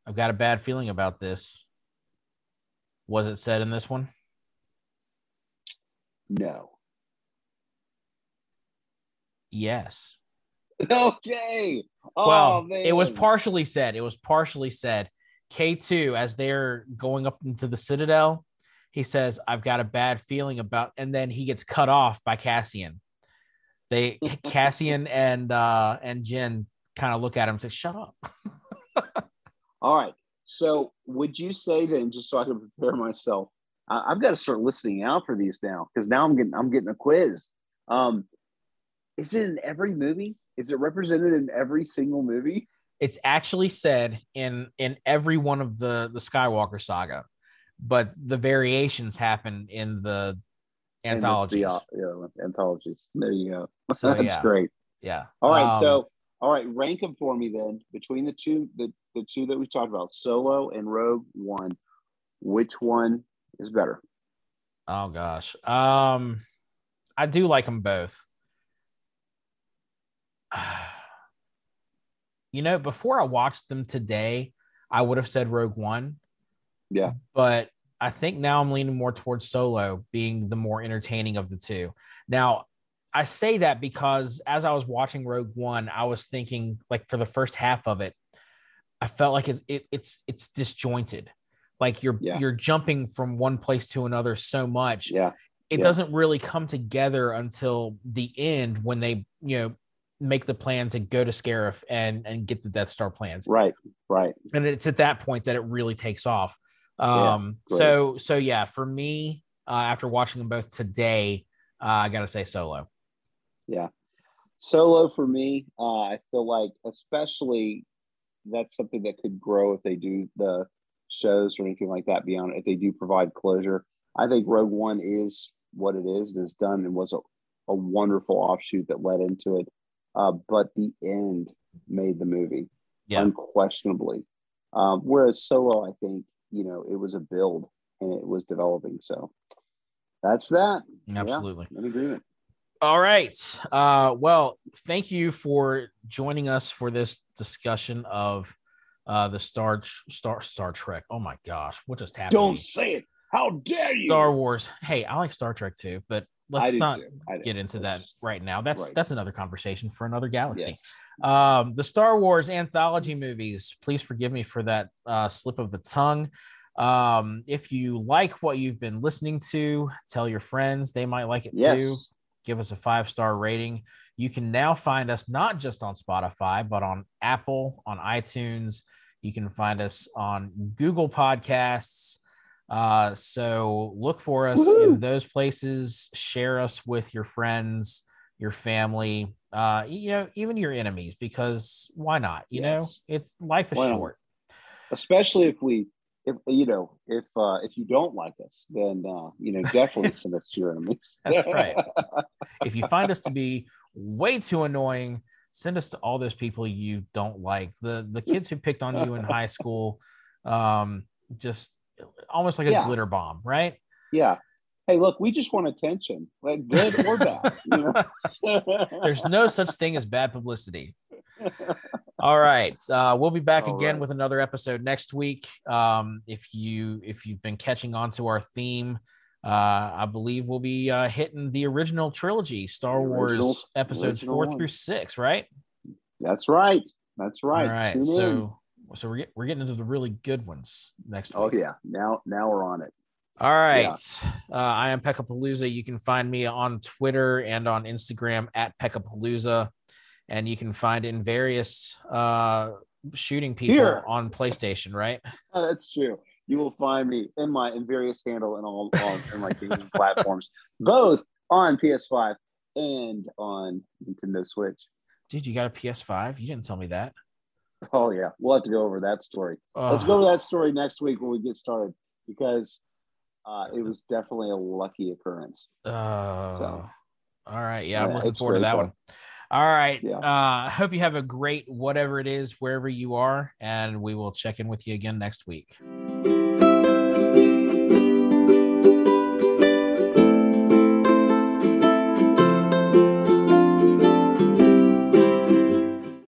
I've got a bad feeling about this. Was it said in this one? no Yes. [LAUGHS] okay oh, well, man. it was partially said. It was partially said. K2, as they're going up into the Citadel, he says, I've got a bad feeling about, and then he gets cut off by Cassian. They [LAUGHS] Cassian and uh and Jyn kind of look at him and say, "Shut up." [LAUGHS] All right. So, would you say then, just so I can prepare myself, I, have got to start listening out for these now because now I'm getting I'm getting a quiz. Um, is it in every movie? Is it represented in every single movie? It's actually said in in every one of the the Skywalker saga, but the variations happen in the anthologies. The, yeah, anthologies. There you go. [LAUGHS] So, That's yeah. great. Yeah. All right. Um, so, all right, rank them for me then between the two the the two that we talked about, Solo and Rogue One. Which one is better? Oh gosh. Um I do like them both. [SIGHS] you know, before I watched them today, I would have said Rogue One. Yeah. But I think now I'm leaning more towards Solo being the more entertaining of the two. Now, I say that because as I was watching Rogue One, I was thinking like for the first half of it, I felt like it's it, it's it's disjointed. Like you're yeah. you're jumping from one place to another so much. Yeah. It yeah. doesn't really come together until the end when they, you know, make the plan to go to Scarif and and get the Death Star plans. Right, right. And it's at that point that it really takes off. Um, yeah, so so yeah, for me, uh, after watching them both today, uh, I gotta say Solo. Yeah, Solo for me. Uh, I feel like, especially, that's something that could grow if they do the shows or anything like that beyond if they do provide closure. I think Rogue One is what it is and is done and was a, a wonderful offshoot that led into it. Uh, but the end made the movie yeah. unquestionably. Um, whereas Solo, I think, you know, it was a build and it was developing. So that's that. Absolutely. Yeah, in agreement. All right. Uh, well, thank you for joining us for this discussion of uh, the Star Star Star Trek. Oh my gosh, what just happened? Don't say it. How dare you? Star Wars. Hey, I like Star Trek too, but let's not get into that right now. That's right. that's another conversation for another galaxy. Yes. Um, the Star Wars anthology movies. Please forgive me for that uh, slip of the tongue. Um, if you like what you've been listening to, tell your friends; they might like it yes. too. Give us a five star rating. You can now find us not just on Spotify, but on Apple, on iTunes. You can find us on Google Podcasts. Uh, so look for us Woo-hoo! in those places. Share us with your friends, your family, uh, you know, even your enemies, because why not? You yes. know, it's life is short. Especially if we, if you know, if uh, if you don't like us, then uh, you know, definitely [LAUGHS] send us to your enemies. That's right. [LAUGHS] if you find us to be way too annoying, send us to all those people you don't like. The the kids who picked on you in high school, um, just almost like a yeah. glitter bomb, right? Yeah. Hey, look, we just want attention, like good or bad. You know? [LAUGHS] There's no such thing as bad publicity. [LAUGHS] All right, uh, we'll be back All again right. with another episode next week. Um, if you if you've been catching on to our theme, uh, I believe we'll be uh, hitting the original trilogy, Star original, Wars episodes four one. through six, right? That's right. That's right. All right. Tune so in so we're, get, we're getting into the really good ones next oh, week. Oh yeah, now now we're on it. All right. Yeah. Uh, I am Peckapalooza. You can find me on Twitter and on Instagram at Peckapalooza. And you can find in various uh, shooting people Here. on PlayStation, right? Oh, [LAUGHS] that's true. You will find me in my in various handle and all, all in my gaming [LAUGHS] platforms, both on PS5 and on Nintendo Switch. Dude, you got a PS5? You didn't tell me that. Oh yeah, we'll have to go over that story. Let's go over that story next week when we get started because uh, it was definitely a lucky occurrence. Uh, so, all right, yeah, yeah I'm looking forward to that one. All right. Yeah. Uh, hope you have a great whatever it is wherever you are, and we will check in with you again next week.